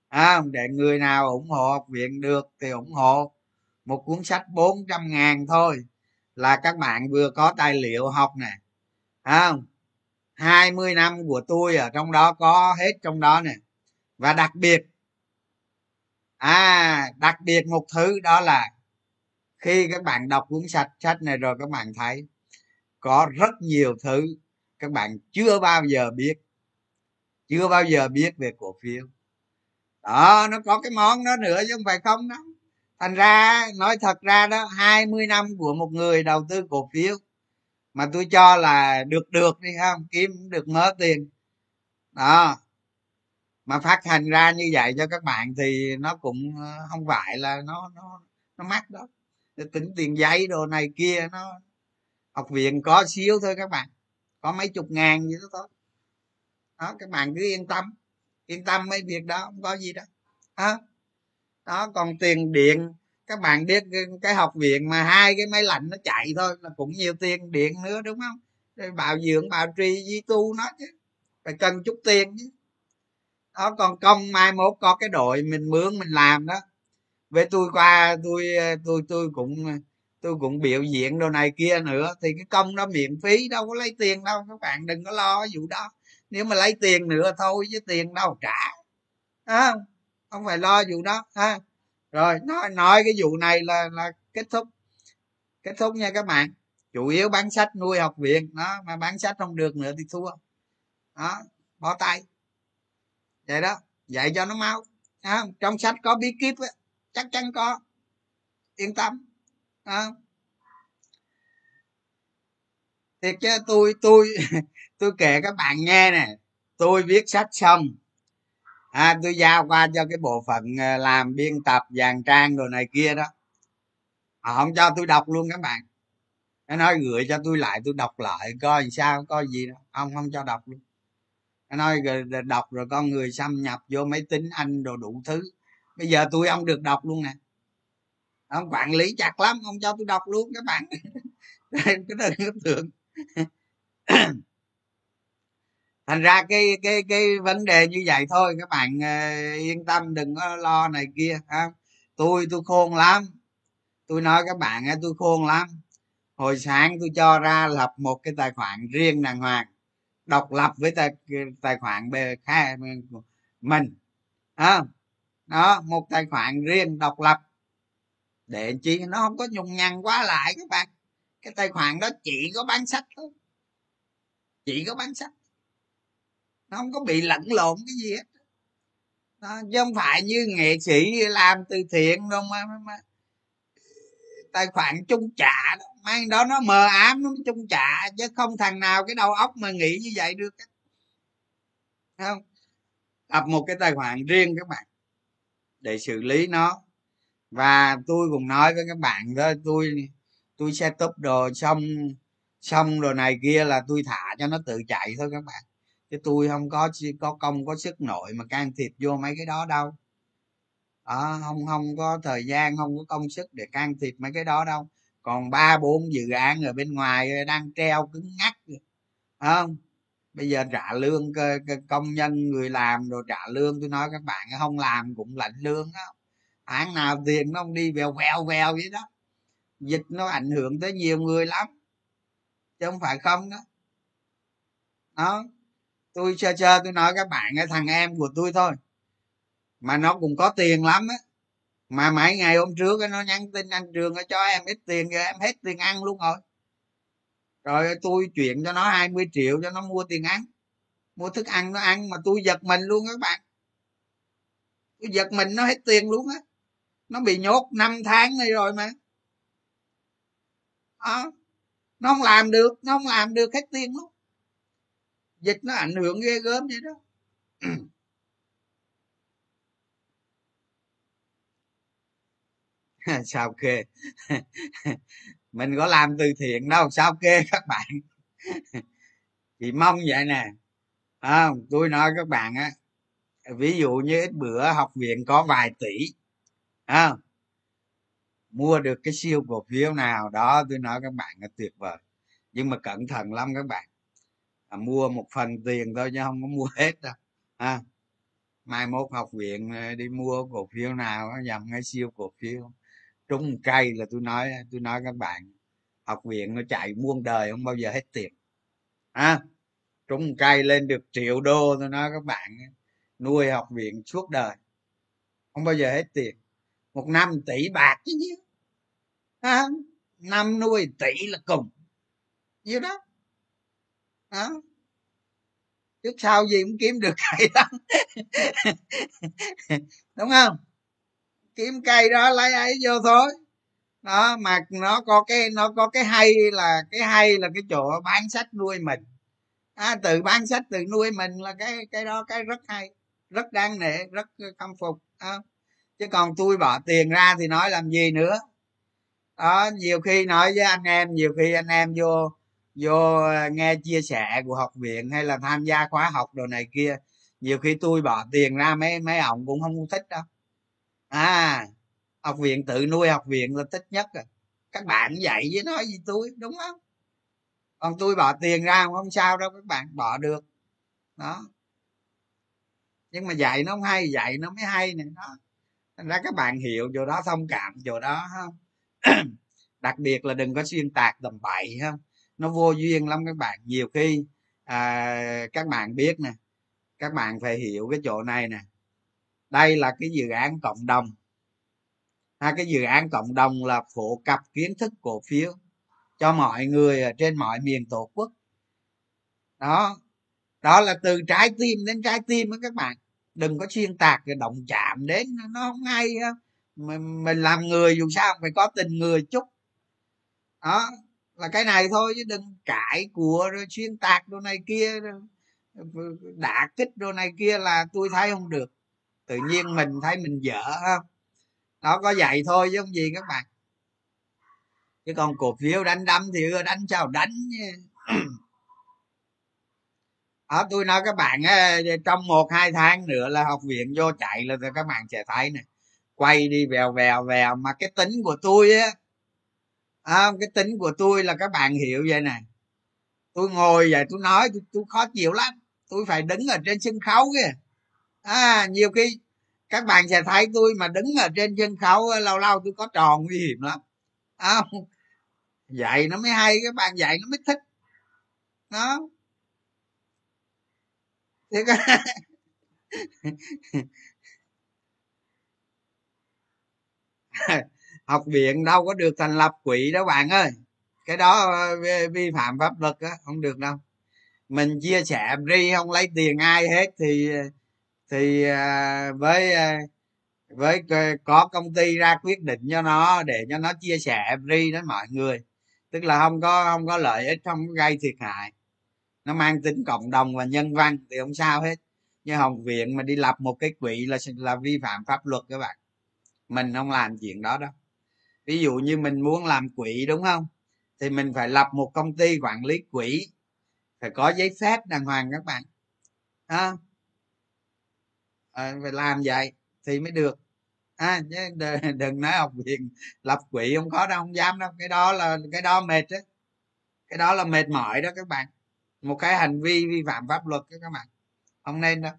À, để người nào ủng hộ học viện được thì ủng hộ một cuốn sách 400 ngàn thôi là các bạn vừa có tài liệu học nè. Không? À, 20 năm của tôi ở trong đó có hết trong đó nè. Và đặc biệt à đặc biệt một thứ đó là khi các bạn đọc cuốn sách sách này rồi các bạn thấy có rất nhiều thứ các bạn chưa bao giờ biết chưa bao giờ biết về cổ phiếu. Đó nó có cái món đó nữa chứ không phải không đâu thành ra, nói thật ra đó 20 năm của một người đầu tư cổ phiếu, mà tôi cho là được được đi không kiếm được mớ tiền. Đó. Mà phát hành ra như vậy cho các bạn thì nó cũng ờ, không phải là nó nó nó mắc đó. Tính tiền giấy đồ này kia nó, học viện có xíu thôi các bạn. Có mấy chục ngàn gì đó thôi. Đó, các bạn cứ yên tâm. Yên tâm mấy việc đó, không có gì đó. À đó còn tiền điện. Các bạn biết cái học viện mà hai cái máy lạnh nó chạy thôi là cũng nhiều tiền điện nữa đúng không? Rồi bảo dưỡng bảo trì di tu nó chứ. Phải cần chút tiền chứ. Đó còn công mai mốt có cái đội mình mướn mình làm đó. Với tôi qua tôi tôi tôi cũng tôi cũng biểu diễn đồ này kia nữa thì cái công đó miễn phí đâu có lấy tiền đâu. Các bạn đừng có lo vụ đó. Nếu mà lấy tiền nữa thôi chứ tiền đâu trả. À, không phải lo vụ đó ha. Rồi nói nói cái vụ này là là kết thúc. Kết thúc nha các bạn. Chủ yếu bán sách nuôi học viện đó mà bán sách không được nữa thì thua. Đó bỏ tay. Vậy đó dạy cho nó mau à, trong sách có bí kíp á chắc chắn có. Yên tâm à. thiệt chứ tôi tôi *laughs* tôi kể các bạn nghe nè. Tôi viết sách xong à, tôi giao qua cho cái bộ phận ờ, làm biên tập dàn trang rồi này kia đó. Họ không cho tôi đọc luôn các bạn. Nó nói gửi cho tôi lại tôi đọc lại coi sao coi gì đó. Ông không cho đọc luôn. Nó nói đọc rồi con người xâm nhập vô máy tính anh đồ đủ thứ. Bây giờ tôi không được đọc luôn nè. Ông quản lý chặt lắm không cho tôi đọc luôn các bạn. *laughs* Cái đừng có tưởng thành ra cái cái cái vấn đề như vậy thôi các bạn ờ, yên tâm đừng có lo này kia ha. Tôi tôi khôn lắm. Tôi nói các bạn tôi khôn lắm. Hồi sáng tôi cho ra lập một cái tài khoản riêng đàng hoàng độc lập với tài tài khoản bề khai mình à, đó một tài khoản riêng độc lập. Để chi? Nó không có nhùng nhằn quá lại các bạn. Cái tài khoản đó chỉ có bán sách thôi. Chỉ có bán sách nó không có bị lẫn lộn cái gì hết. Đó, chứ không phải như nghệ sĩ làm từ thiện đâu mà, mà, mà. Tài khoản chung trả đó. Mang đó nó mờ ám nó chung trả chứ không thằng nào cái đầu óc mà nghĩ như vậy được không? Lập một cái tài khoản riêng các bạn để xử lý nó. Và tôi cũng nói với các bạn đó tôi tôi sẽ setup đồ xong xong rồi này kia là tôi thả cho nó tự chạy thôi các bạn chứ tôi không có có công có sức nội mà can thiệp vô mấy cái đó đâu. Đó, không không có thời gian không có công sức để can thiệp mấy cái đó đâu. Còn ba bốn dự án ở bên ngoài đang treo cứng ngắc không? Bây giờ trả lương công nhân người làm rồi trả lương. Tôi nói các bạn không làm cũng lãnh lương đó. Tháng nào tiền nó không đi vèo vèo vèo vậy đó. Dịch nó ảnh hưởng tới nhiều người lắm. Chứ không phải không đó. Đó tôi sơ sơ tôi nói các bạn cái thằng em của tôi thôi. Mà nó cũng có tiền lắm á. Mà mấy ngày hôm trước nó nhắn tin anh trường cho em ít tiền rồi em hết tiền ăn luôn rồi. Rồi tôi chuyển cho nó 20 triệu cho nó mua tiền ăn mua thức ăn nó ăn mà tôi giật mình luôn các bạn. Tôi giật mình nó hết tiền luôn á. Nó bị nhốt 5 tháng này rồi mà. À, nó không làm được nó không làm được hết tiền luôn dịch nó ảnh hưởng ghê gớm vậy đó. *laughs* Sao kê? *laughs* Mình có làm từ thiện đâu sao kê các bạn? *laughs* Chỉ mong vậy nè. À, tôi nói các bạn á ví dụ như ít bữa học viện có vài tỷ à, mua được cái siêu cổ phiếu nào đó tôi nói các bạn là tuyệt vời. Nhưng mà cẩn thận lắm các bạn à, mua một phần tiền thôi chứ không có mua hết đâu à, mai mốt học viện ờ, đi mua cổ phiếu nào dòng cái siêu cổ phiếu. Trúng cây là tôi nói tôi nói các bạn học viện nó chạy muôn đời không bao giờ hết tiền à, trúng cây lên được triệu đô tôi nói các bạn nuôi học viện suốt đời không bao giờ hết tiền. Một năm tỷ bạc chứ nhiêu à, năm nuôi tỷ là cùng nhiêu đó đó trước sau gì cũng kiếm được cây đó. *laughs* Đúng không? Kiếm cây đó lấy ấy vô thôi. Đó mà nó có cái nó có cái hay là cái hay là cái chỗ bán sách nuôi mình. À, từ bán sách từ nuôi mình là cái cái đó cái rất hay rất đáng nể rất khâm phục à, chứ còn tôi bỏ tiền ra thì nói làm gì nữa? Đó nhiều khi nói với anh em nhiều khi anh em vô vô ờ, nghe chia sẻ của học viện hay là tham gia khóa học đồ này kia, nhiều khi tôi bỏ tiền ra mấy mấy ông cũng không thích đâu. À học viện tự nuôi học viện là thích nhất rồi. Các bạn dạy với nói gì tôi đúng không? Còn tôi bỏ tiền ra không sao đâu, các bạn bỏ được. Đó. Nhưng mà dạy nó không hay, dạy nó mới hay này, đó. Thành ra các bạn hiểu chỗ đó, thông cảm chỗ đó không *clears throat* đặc biệt là đừng có xuyên tạc tầm bậy không nó vô duyên lắm các bạn. Nhiều khi à, các bạn biết nè các bạn phải hiểu cái chỗ này nè. Đây là cái dự án cộng đồng. Hai cái dự án cộng đồng là phổ cập kiến thức cổ phiếu cho mọi người ở trên mọi miền tổ quốc. Đó đó là từ trái tim đến trái tim đó các bạn. Đừng có xuyên tạc rồi động chạm đến nó không hay mình, mình làm người dù sao phải có tình người chút. Đó là cái này thôi chứ đừng cãi của rồi xuyên tạc đồ này kia đả kích đồ này kia là tôi thấy không được. Tự nhiên mình thấy mình dở không? Nó có vậy thôi chứ không gì các bạn. Chứ còn cổ phiếu đánh đấm thì ưa đánh sao đánh ở *clears throat* tôi nói các bạn trong một, hai tháng nữa là học viện vô chạy là các bạn sẽ thấy nè. Quay đi vèo vèo vèo. Mà cái tính của tôi á à, cái tính của tôi là các bạn hiểu vậy nè. Tôi ngồi vậy tôi nói tôi, tôi khó chịu lắm. Tôi phải đứng ở trên sân khấu kìa. À nhiều khi các bạn sẽ thấy tôi mà đứng ở trên sân khấu ờ, lâu lâu tôi có tròn nguy hiểm lắm. À, dạy nó mới hay các bạn dạy nó mới thích. Nó thế. *laughs* học viện đâu có được thành lập quỹ đó bạn ơi. Cái đó ờ, vi phạm pháp luật á, không được đâu. Mình chia sẻ ri, không lấy tiền ai hết thì thì ờ, với ờ, với có công ty ra quyết định cho nó, để cho nó chia sẻ ri đến mọi người. Tức là không có không có lợi ích, không có gây thiệt hại. Nó mang tính cộng đồng và nhân văn thì không sao hết. Như học viện mà đi lập một cái quỹ là là vi phạm pháp luật các bạn. Mình không làm chuyện đó đâu ví dụ như mình muốn làm quỹ đúng không? Thì mình phải lập một công ty quản lý quỹ. Phải có giấy phép đàng hoàng các bạn. À, à, phải làm vậy thì mới được. À, chứ đừng nói học viện lập quỹ không có đâu không dám đâu. Cái đó là cái đó mệt đó cái đó là mệt mỏi đó các bạn. Một cái hành vi vi phạm pháp luật đó các bạn. Không nên đâu.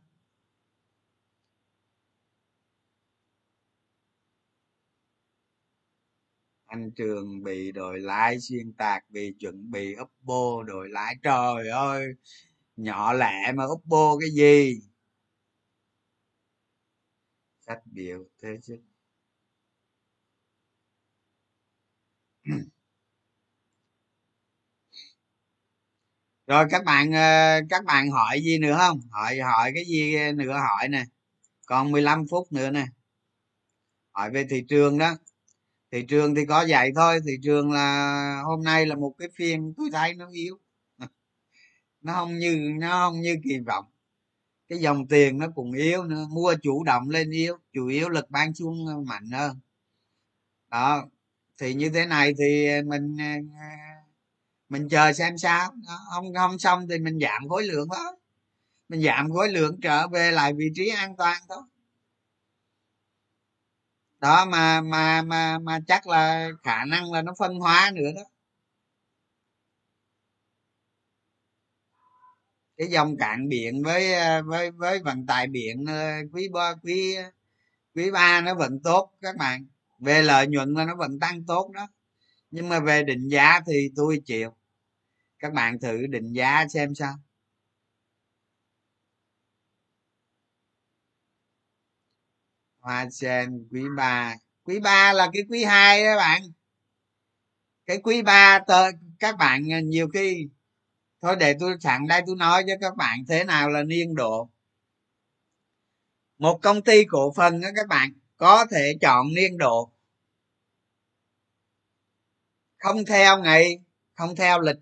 Anh trường bị đội lái xuyên tạc vì chuẩn bị oppo, đội lái. Trời ơi, nhỏ lẻ mà oppo cái gì? Sách biểu thế chứ. *clears throat* Rồi các bạn ờ, các bạn hỏi gì nữa không? Hỏi hỏi cái gì nữa hỏi nè. Còn 15 phút nữa nè. Hỏi về thị trường đó thị trường thì có vậy thôi, thị trường là hôm nay là một cái phiên tôi thấy nó yếu. *laughs* Nó không như, nó không như kỳ vọng. Cái dòng tiền nó cũng yếu nữa, mua chủ động lên yếu, chủ yếu lực bán xuống mạnh hơn. Đó, thì như thế này thì mình à, à, mình chờ xem sao. Không không xong thì mình giảm khối lượng thôi. Mình giảm khối lượng trở về lại vị trí an toàn thôi đó, mà mà mà mà chắc là khả năng là nó phân hóa nữa đó. Cái dòng cạn biển với ờ, với với vận tải biển ờ, quý ba quý quý ba nó vẫn tốt các bạn. Về lợi nhuận là nó vẫn tăng tốt đó. Nhưng mà về định giá thì tôi chịu. Các bạn thử định giá xem sao. Hoa sen, quý ba. Quý ba là cái quý hai đó bạn. Cái quý ba tờ các bạn à, nhiều khi, thôi để tôi sẵn đây tôi nói cho các bạn thế nào là niên độ. Một công ty cổ phần đó các bạn, có thể chọn niên độ. Không theo ngày, không theo lịch.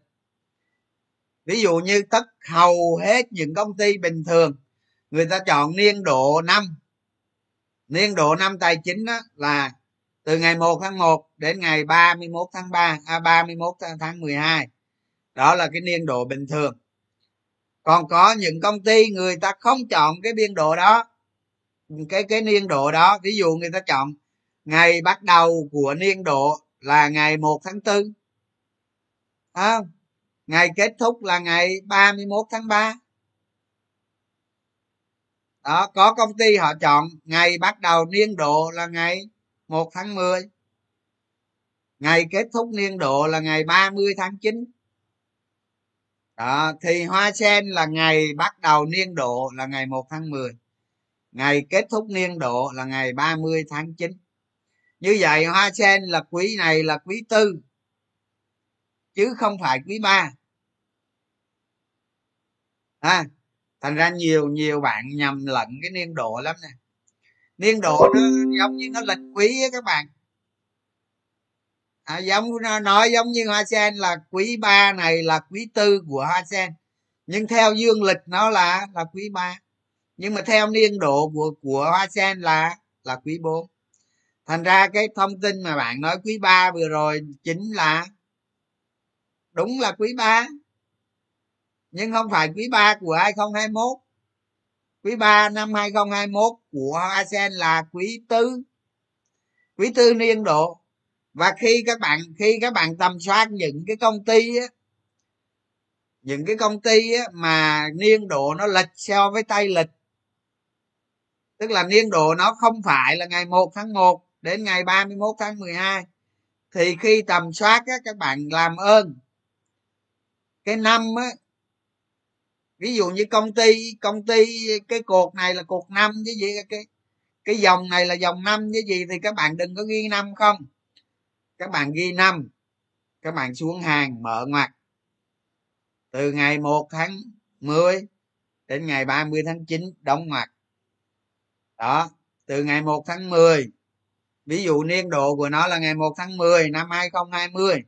Ví dụ như tất hầu hết những công ty bình thường, người ta chọn niên độ năm niên độ năm tài chính đó là từ ngày 1 tháng 1 đến ngày 31 tháng 3 à 31 tháng 12 đó là cái niên độ bình thường. Còn có những công ty người ta không chọn cái biên độ đó. Cái cái niên độ đó ví dụ người ta chọn ngày bắt đầu của niên độ là ngày 1 tháng 4 à, ngày kết thúc là ngày 31 tháng 3 đó có công ty họ chọn ngày bắt đầu niên độ là ngày 1 tháng 10 ngày kết thúc niên độ là ngày 30 tháng 9 đó thì hoa sen là ngày bắt đầu niên độ là ngày 1 tháng 10 ngày kết thúc niên độ là ngày 30 tháng 9 như vậy hoa sen là quý này là quý tư chứ không phải quý ba. À, thành ra nhiều nhiều bạn nhầm lẫn cái niên độ lắm nè. Niên độ nó giống như nó lịch quý á các bạn. À, giống nói giống như hoa sen là quý ba này là quý tư của hoa sen. Nhưng theo dương lịch nó là là quý ba. Nhưng mà theo niên độ của của hoa sen là là quý bốn. Thành ra cái thông tin mà bạn nói quý ba vừa rồi chính là đúng là quý ba nhưng không phải quý 3 của 2021 quý 3 năm 2021 của ASEAN là quý tư. Quý tư niên độ. Và khi các bạn khi các bạn tầm soát những cái công ty á, những cái công ty á, mà niên độ nó lệch so với tay lịch tức là niên độ nó không phải là ngày 1 tháng 1 đến ngày 31 tháng 12 thì khi tầm soát á, các bạn làm ơn. Cái năm á ví dụ như công ty công ty, cái cột này là cột năm chứ gì, cái cái dòng này là dòng năm chứ gì thì các bạn đừng có ghi năm không? Các bạn ghi năm, các bạn xuống hàng mở ngoặt từ ngày 1 tháng 10 đến ngày 30 tháng 9 đóng ngoặt đó, từ ngày 1 tháng 10 ví dụ niên độ của nó là ngày 1 tháng 10 năm 2020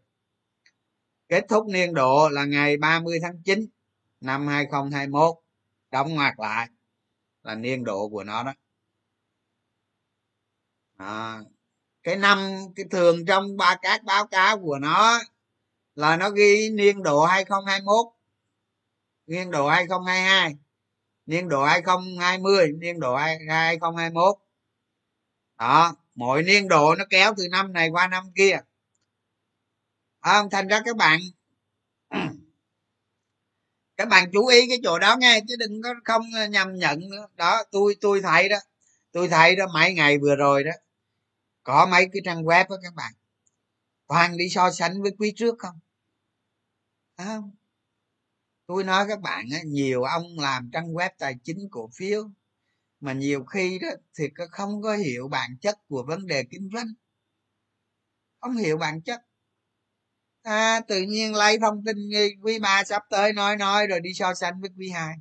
kết thúc niên độ là ngày 30 tháng 9 năm 2021 đóng ngoặt lại là niên độ của nó đó. À, cái năm cái thường trong ba các báo cáo của nó là nó ghi niên độ 2021 niên độ 2022 niên độ 2020 niên độ 2021 đó mỗi niên độ nó kéo từ năm này qua năm kia. À, thành ra các bạn các bạn chú ý cái chỗ đó nghe chứ đừng có không nhầm nhận nữa. Đó tôi tôi thấy đó. Tôi thấy đó mấy ngày vừa rồi đó có mấy cái trang web đó các bạn. Toàn đi so sánh với quý trước không? À, tôi nói các bạn á, nhiều ông làm trang web tài chính cổ phiếu mà nhiều khi đó thì không có hiểu bản chất của vấn đề kinh doanh. Không hiểu bản chất à, tự nhiên lấy thông tin quý ba sắp tới nói nói rồi đi so sánh với quý hai.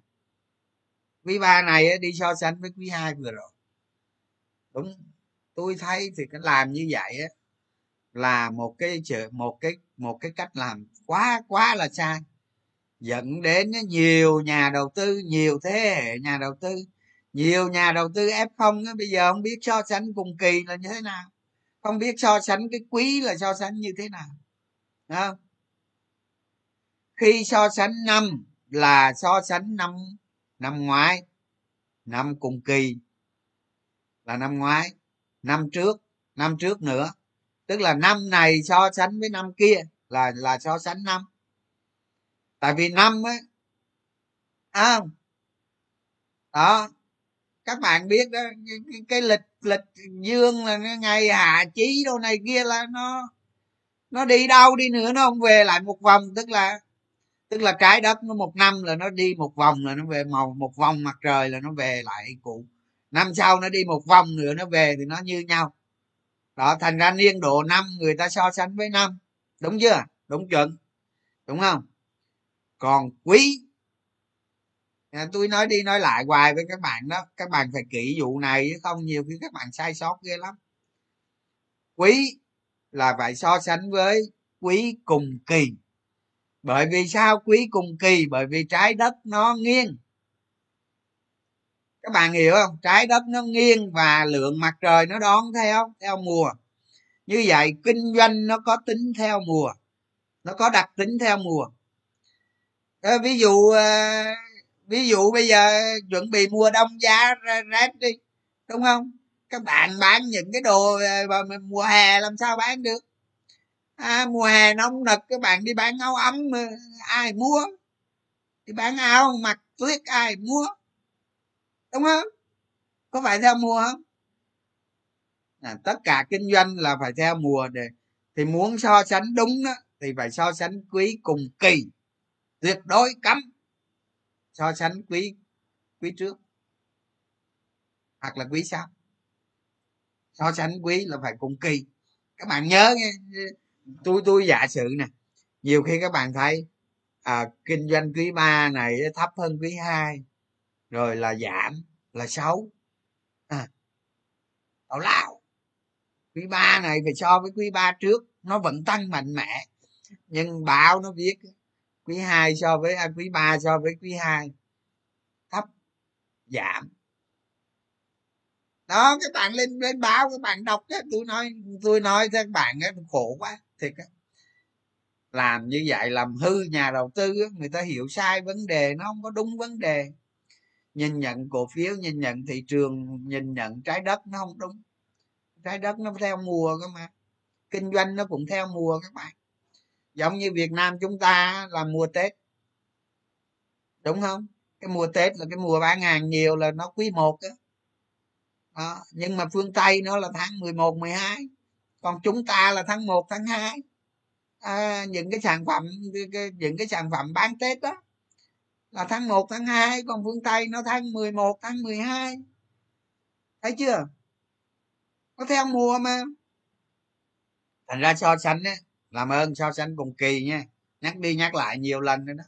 Quý ba này đi so sánh với quý hai vừa rồi. Đúng. Tôi thấy thì cái làm như vậy á là một cái một cái một cái cách làm quá quá là sai. Dẫn đến nhiều nhà đầu tư nhiều thế hệ nhà đầu tư nhiều nhà đầu tư f không bây giờ không biết so sánh cùng kỳ là như thế nào. Không biết so sánh cái quý là so sánh như thế nào không? khi so sánh năm là so sánh năm năm ngoái năm cùng kỳ là năm ngoái năm trước năm trước nữa. Tức là năm này so sánh với năm kia là là so sánh năm. Tại vì năm ấy à, đó các bạn biết đó cái, cái lịch lịch dương là ngày hạ chí đâu này kia là nó nó đi đâu đi nữa nó không về lại một vòng tức là tức là trái đất nó một năm là nó đi một vòng là nó về màu một vòng mặt trời là nó về lại cụ năm sau nó đi một vòng nữa nó về thì nó như nhau. Đó thành ra niên độ năm người ta so sánh với năm. Đúng chưa? Đúng chuẩn. Đúng không? Còn quý à, tôi nói đi nói lại hoài với các bạn đó. Các bạn phải kỹ vụ này chứ không nhiều khi các bạn sai sót ghê lắm. Quý là phải so sánh với quý cùng kỳ. Bởi vì sao quý cùng kỳ? Bởi vì trái đất nó nghiêng. Các bạn hiểu không? Trái đất nó nghiêng và lượng mặt trời nó đón theo theo mùa. Như vậy kinh doanh nó có tính theo mùa. Nó có đặc tính theo mùa. À, ví dụ à, ví dụ bây giờ chuẩn bị mùa đông giá rét đi đúng không? Các bạn bán những cái đồ ờ, mùa hè làm sao bán được? À, mùa hè nóng nực các bạn đi bán áo ấm ờ, ai mua? Đi bán áo mặc tuyết ai mua? Đúng không? Có phải theo mùa không? À, tất cả kinh doanh là phải theo mùa để thì muốn so sánh đúng đó thì phải so sánh quý cùng kỳ. Tuyệt đối cấm. So sánh quý quý trước. Hoặc là quý sau so sánh quý là phải cùng kỳ. Các bạn nhớ nghe tôi tôi giả sử nè. Nhiều khi các bạn thấy à, kinh doanh quý ba này thấp hơn quý hai rồi là giảm là xấu. À, tào lao. Quý ba này phải so với quý ba trước nó vẫn tăng mạnh mẽ. Nhưng báo nó viết quý hai so với à, quý ba so với quý hai thấp giảm đó các bạn lên lên báo các bạn đọc á tôi nói tôi nói các bạn á khổ quá thiệt á. Làm như vậy làm hư nhà đầu tư á, người ta hiểu sai vấn đề nó không có đúng vấn đề. Nhìn nhận cổ phiếu nhìn nhận thị trường nhìn nhận trái đất nó không đúng. Trái đất nó theo mùa cơ mà. Kinh doanh nó cũng theo mùa các bạn. Giống như việt nam chúng ta là mùa tết. Đúng không? Cái mùa tết là cái mùa bán hàng nhiều là nó quý một á đó. nhưng mà phương tây nó là tháng 11, 12 còn chúng ta là tháng 1, tháng 2 à, những cái sản phẩm những cái sản phẩm bán tết đó là tháng 1, tháng 2 còn phương tây nó tháng 11, tháng 12 thấy chưa? Có theo mùa mà. Thành ra so sánh á làm ơn so sánh cùng kỳ nha. Nhắc đi nhắc lại nhiều lần nữa đó.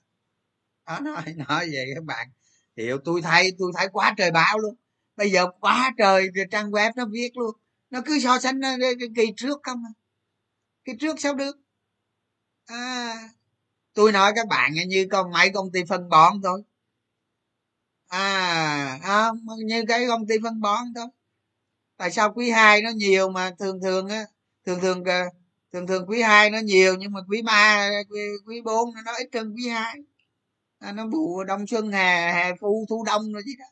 Đó nói *laughs* nói về các bạn. Hiểu tôi thấy tôi thấy quá trời báo luôn bây giờ quá trời trang web nó viết luôn. Nó cứ so sánh cái kỳ trước không à? kỳ trước sao được? À, tôi nói các bạn như con mấy công ty phân bón thôi. À không như cái công ty phân bón thôi. Tại sao quý hai nó nhiều mà thường thường á thường thường ờ, thường thường quý hai nó nhiều nhưng mà quý 3 quý, quý bốn nó ít hơn quý hai. À, nó vụ đông xuân hè hè thu thu đông rồi chứ đó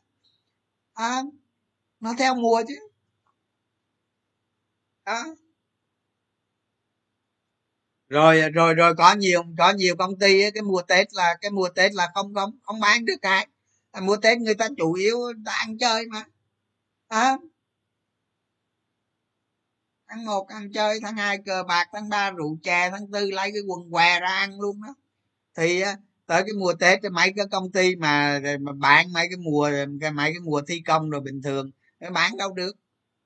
à, nó theo mùa chứ. Đó rồi rồi rồi có nhiều có nhiều công ty ấy, cái mùa tết là cái mùa tết là không không không bán được cái à, mùa tết người ta chủ yếu ta ăn chơi mà. À, tháng một ăn chơi tháng hai cờ bạc tháng ba rượu chè tháng tư lấy cái quần què ra ăn luôn đó. Thì à, tới cái mùa tết mấy cái công ty mà, mà bán mấy cái mùa cái mấy cái mùa thi công rồi bình thường nó bán đâu được.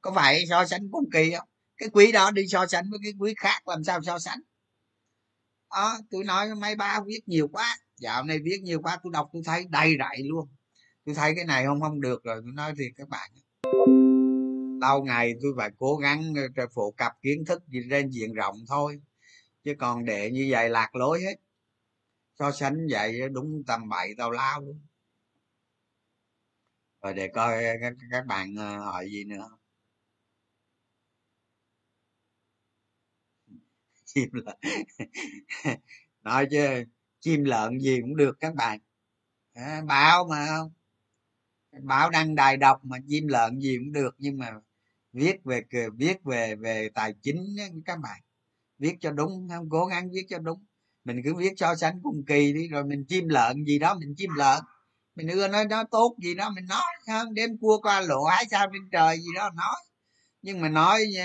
Có phải so sánh cùng kỳ không? Cái quý đó đi so sánh với cái quý khác làm sao so sánh? Đó tôi nói mấy ba viết nhiều quá. Dạo này viết nhiều quá tôi đọc tôi thấy đầy rẫy luôn. Tôi thấy cái này không không được rồi tôi nói thì các bạn. Lâu ngày tôi phải cố gắng ờ, phổ cập kiến thức trên diện rộng thôi chứ còn để như vậy lạc lối hết so sánh vậy đúng tầm bậy tao lao luôn. Rồi để coi các, các bạn ờ, hỏi gì nữa. *laughs* Chim lợn. *laughs* Nói chứ chim lợn gì cũng được các bạn. À, báo mà không? Báo đăng đài đọc mà chim lợn gì cũng được nhưng mà viết về viết về về tài chính các bạn. Viết cho đúng không? Cố gắng viết cho đúng mình cứ viết so sánh cùng kỳ đi, rồi mình chim lợn gì đó, mình chim lợn. Mình ưa nói nó tốt gì đó, mình nói hơn đêm cua qua lộ hái sao trên trời gì đó, nói. Nhưng mà nói ờ,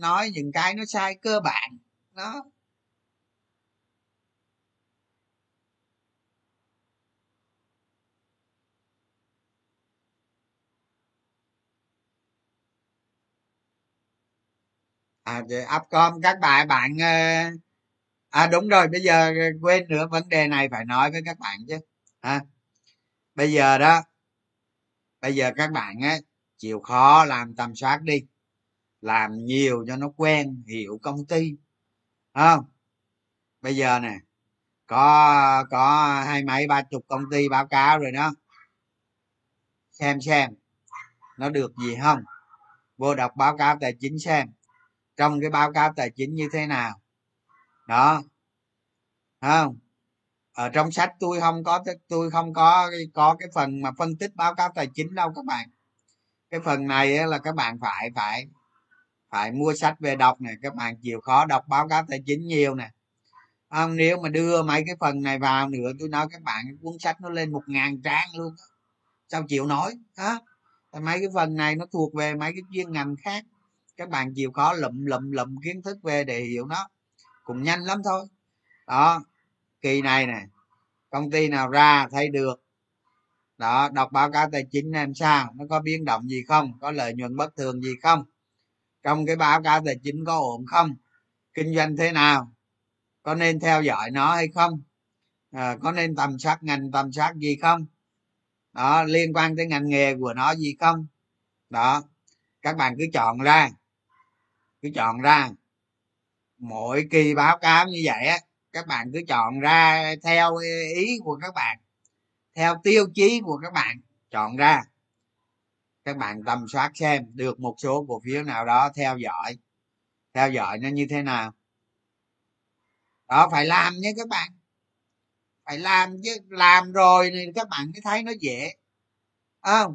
nói những cái nó sai cơ bản, đó. À upcom các bạn bạn à đúng rồi bây giờ ờ, quên nữa vấn đề này phải nói với các bạn chứ à, bây giờ đó bây giờ các bạn á chịu khó làm tầm soát đi làm nhiều cho nó quen hiểu công ty không? Bây giờ nè có có hai mấy ba chục công ty báo cáo rồi đó. Xem xem nó được gì không? Vô đọc báo cáo tài chính xem trong cái báo cáo tài chính như thế nào? Đó. Không? Ở trong sách tôi không có tôi không có có cái phần mà phân tích báo cáo tài chính đâu các bạn. Cái phần này là các bạn phải phải phải mua sách về đọc này các bạn chịu khó đọc báo cáo tài chính nhiều nè. Không? Nếu mà đưa mấy cái phần này vào nữa, tôi nói các bạn cuốn sách nó lên một ngàn trang luôn sao chịu nổi? Hả mấy cái phần này nó thuộc về mấy cái chuyên ngành khác. Các bạn chịu khó lụm lụm lụm kiến thức về để hiểu nó cũng nhanh lắm thôi. Đó kỳ này nè công ty nào ra thấy được. Đó đọc báo cáo tài chính làm sao nó có biến động gì không có lợi nhuận bất thường gì không trong cái báo cáo tài chính có ổn không kinh doanh thế nào có nên theo dõi nó hay không à, có nên tầm soát ngành tầm soát gì không đó liên quan tới ngành nghề của nó gì không. Đó các bạn cứ chọn ra cứ chọn ra mỗi kỳ báo cáo như vậy á, các bạn cứ chọn ra theo ý của các bạn, theo tiêu chí của các bạn, chọn ra. Các bạn tầm soát xem được một số cổ phiếu nào đó theo dõi theo dõi nó như thế nào. Đó, phải làm nhé các bạn. Phải làm chứ, làm rồi thì các bạn mới thấy nó dễ. Không?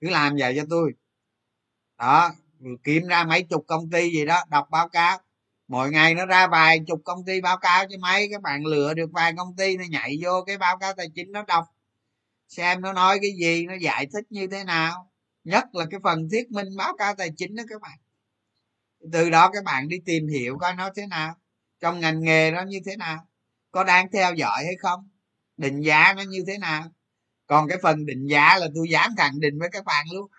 Cứ làm vậy cho tôi. Đó, kiếm ra mấy chục công ty gì đó, đọc báo cáo mỗi ngày nó ra vài chục công ty báo cáo cho mấy các bạn lựa được vài công ty, nó nhảy vô cái báo cáo tài chính, nó đọc, xem nó nói cái gì, nó giải thích như thế nào. Nhất là cái phần thuyết minh báo cáo tài chính đó các bạn. Từ đó các bạn đi tìm hiểu coi nó thế nào, trong ngành nghề nó như thế nào, có đang theo dõi hay không, định giá nó như thế nào. Còn cái phần định giá là tôi dám khẳng định với các bạn luôn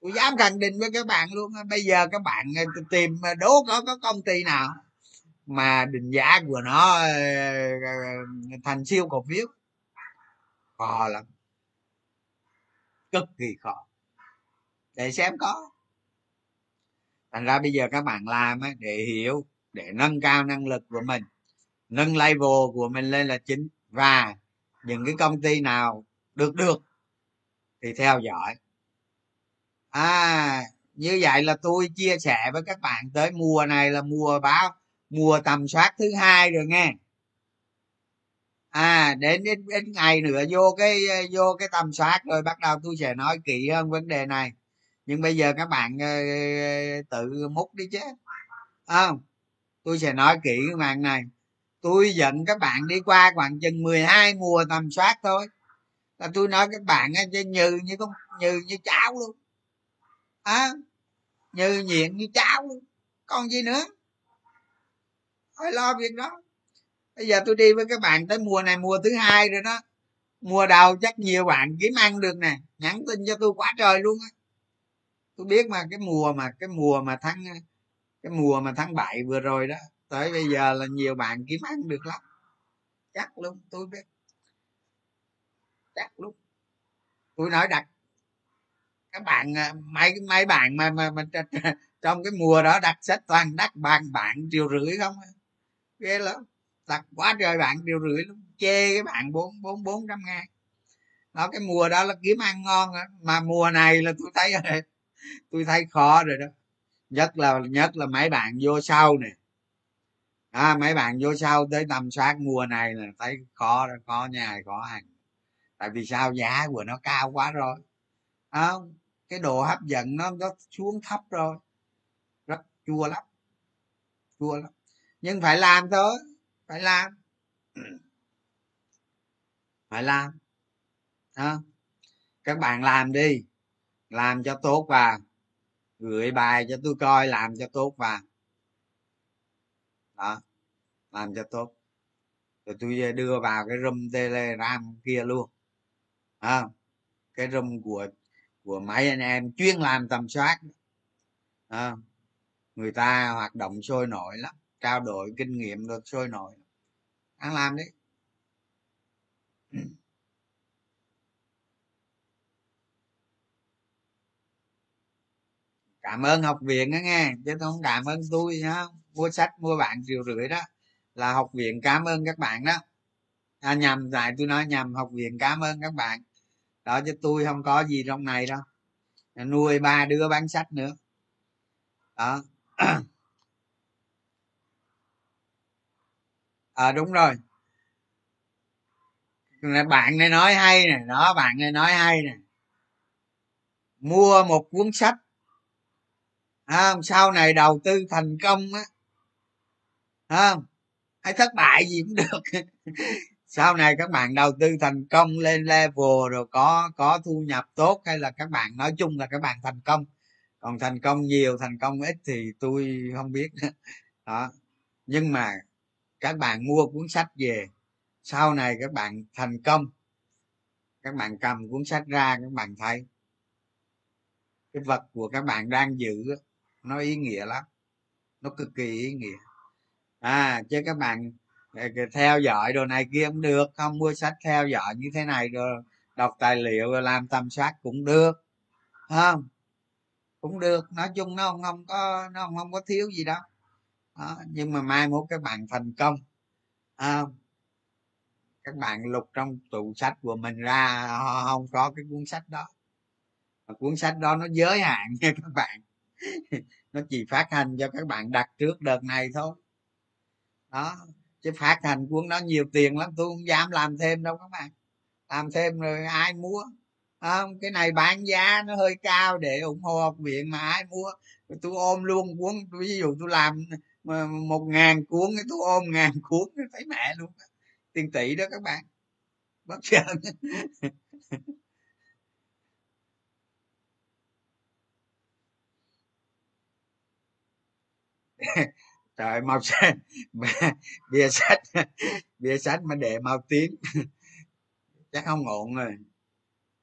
tôi dám khẳng định với các bạn luôn bây giờ các bạn ờ, tìm ờ, đố có có công ty nào mà định giá của nó ờ, thành siêu cổ phiếu? Khó lắm. Cực kỳ khó. Để xem có. Thành ra bây giờ các bạn làm để hiểu, để nâng cao năng lực của mình, nâng level của mình lên là chính. Và những cái công ty nào được được thì theo dõi à như vậy là tôi chia sẻ với các bạn tới mùa này là mùa báo mùa tầm soát thứ hai rồi nghe. À đến ít, ít ngày nữa vô cái vô cái tầm soát rồi bắt đầu tôi sẽ nói kỹ hơn vấn đề này. Nhưng bây giờ các bạn ờ, tự múc đi chứ. Không à, tôi sẽ nói kỹ cái màn này. Tôi dẫn các bạn đi qua khoảng chừng 12 mùa tầm soát thôi. Là tôi nói các bạn như như như con như như cháo luôn à, như nhiện như cháo còn gì nữa? Phải lo việc đó. Bây giờ tôi đi với các bạn tới mùa này mùa thứ hai rồi đó. Mùa đầu chắc nhiều bạn kiếm ăn được nè. Nhắn tin cho tôi quá trời luôn á. Tôi biết mà cái mùa mà cái mùa mà tháng cái mùa mà tháng 7 vừa rồi đó tới bây giờ là nhiều bạn kiếm ăn được lắm. Chắc luôn tôi biết. Chắc luôn. Tôi nói đặt các bạn à, mấy mấy bạn mà mà, mà trong cái mùa đó đặt sách toàn đắt bàn bạn triệu rưỡi không ghê lắm. Đặt quá trời bạn triệu rưỡi luôn chê cái bạn bốn bốn bốn trăm ngàn. Đó cái mùa đó là kiếm ăn ngon đó. mà mùa này là tôi thấy *laughs* tôi thấy khó rồi đó. Nhất là nhất là mấy bạn vô sau nè. À, mấy bạn vô sau tới tầm soát mùa này là thấy khó khó nhà khó hàng. Tại vì sao? Giá của nó cao quá rồi. Không? à, cái độ hấp dẫn nó nó xuống thấp rồi. Rất chua lắm. Chua lắm. Nhưng phải làm thôi. Phải làm. *clears throat* Phải làm. À, các bạn làm đi. Làm cho tốt và gửi bài cho tôi coi làm cho tốt và đó làm cho tốt. Rồi tôi đưa vào cái room telegram kia luôn. À, cái room của của mấy anh em chuyên làm tầm soát. À, người ta hoạt động sôi nổi lắm. Trao đổi kinh nghiệm được sôi nổi. Ăn làm đi. *clears throat* Cảm ơn học viện đó nghe. Chứ không cảm ơn tôi nhá. Mua sách mua bạn triệu rưỡi đó là học viện cảm ơn các bạn đó. À, nhầm lại tôi nói nhầm học viện cảm ơn các bạn đó chứ tôi không có gì trong này đâu. Nuôi ba đứa bán sách nữa. Đó. À *clears throat* đúng rồi. Bạn này nói hay nè. Đó bạn này nói hay nè. Mua một cuốn sách. À, sau này đầu tư thành công á. À, hay thất bại gì cũng được. *laughs* sau này các bạn đầu tư thành công lên level rồi có có thu nhập tốt hay là các bạn, nói chung là các bạn thành công. Còn thành công nhiều, thành công ít thì tôi không biết. *laughs* Đó. Nhưng mà các bạn mua cuốn sách về, sau này các bạn thành công, các bạn cầm cuốn sách ra, các bạn thấy cái vật của các bạn đang giữ nó ý nghĩa lắm, nó cực kỳ ý nghĩa. À chứ các bạn theo dõi đồ này kia cũng được không mua sách theo dõi như thế này rồi đọc tài liệu rồi làm tầm soát cũng được không? Cũng được nói chung nó không, không có nó không, không có thiếu gì đâu. Đó. nhưng mà mai mốt các bạn thành công à, các bạn lục trong tủ sách của mình ra không có cái cuốn sách đó. Và cuốn sách đó nó giới hạn nha các bạn. *laughs* Nó chỉ phát hành cho các bạn đặt trước đợt này thôi. Đó chứ phát hành cuốn nó nhiều tiền lắm, tôi không dám làm thêm đâu các bạn. Làm thêm rồi ai mua? Không? Cái này bán giá nó hơi cao để ủng hộ học viện mà ai mua? Tôi ôm luôn cuốn, ví dụ tôi làm ờ, một ngàn cuốn cái tôi ôm ngàn *laughs* cuốn thấy mẹ luôn. Tiền tỷ đó các bạn. Bất chợt trời màu xanh bia sách bia sách mà để màu tím chắc không ổn rồi.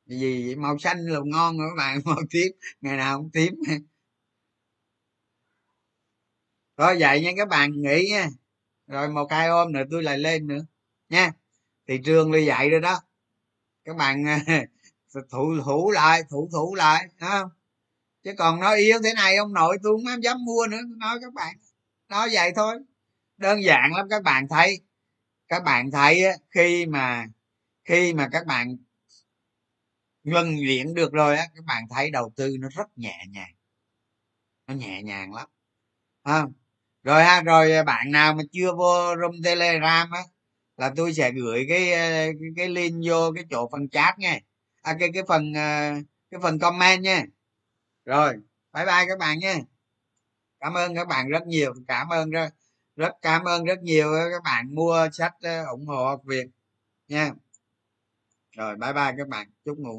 Vì màu xanh là ngon rồi các bạn *laughs* màu tím ngày nào cũng tím thôi, vậy nha các bạn nghĩ nha. Rồi một hai hôm nữa tôi lại lên nữa. Nha thị trường là vậy rồi đó. Các bạn ờ, *laughs* thủ thủ lại, thủ thủ lại không? Chứ còn nói yếu thế này, ông nội tôi không dám mua nữa. Nói các bạn nói vậy thôi. Đơn giản lắm các bạn thấy. Các bạn thấy khi mà khi mà các bạn ngân luyện được rồi á các bạn thấy đầu tư nó rất nhẹ nhàng. Nó nhẹ nhàng lắm. À, rồi ha rồi bạn nào mà chưa vô room telegram á là tôi sẽ gửi cái ờ, cái, cái link vô cái chỗ phần chat nha. À, cái cái phần ờ, cái phần comment nha. Rồi bye bye các bạn nha cảm ơn các bạn rất nhiều, cảm ơn rất rất, cảm ơn rất nhiều các bạn mua sách, ủng hộ học viện nha. Rồi, bye bye các bạn, chúc ngủ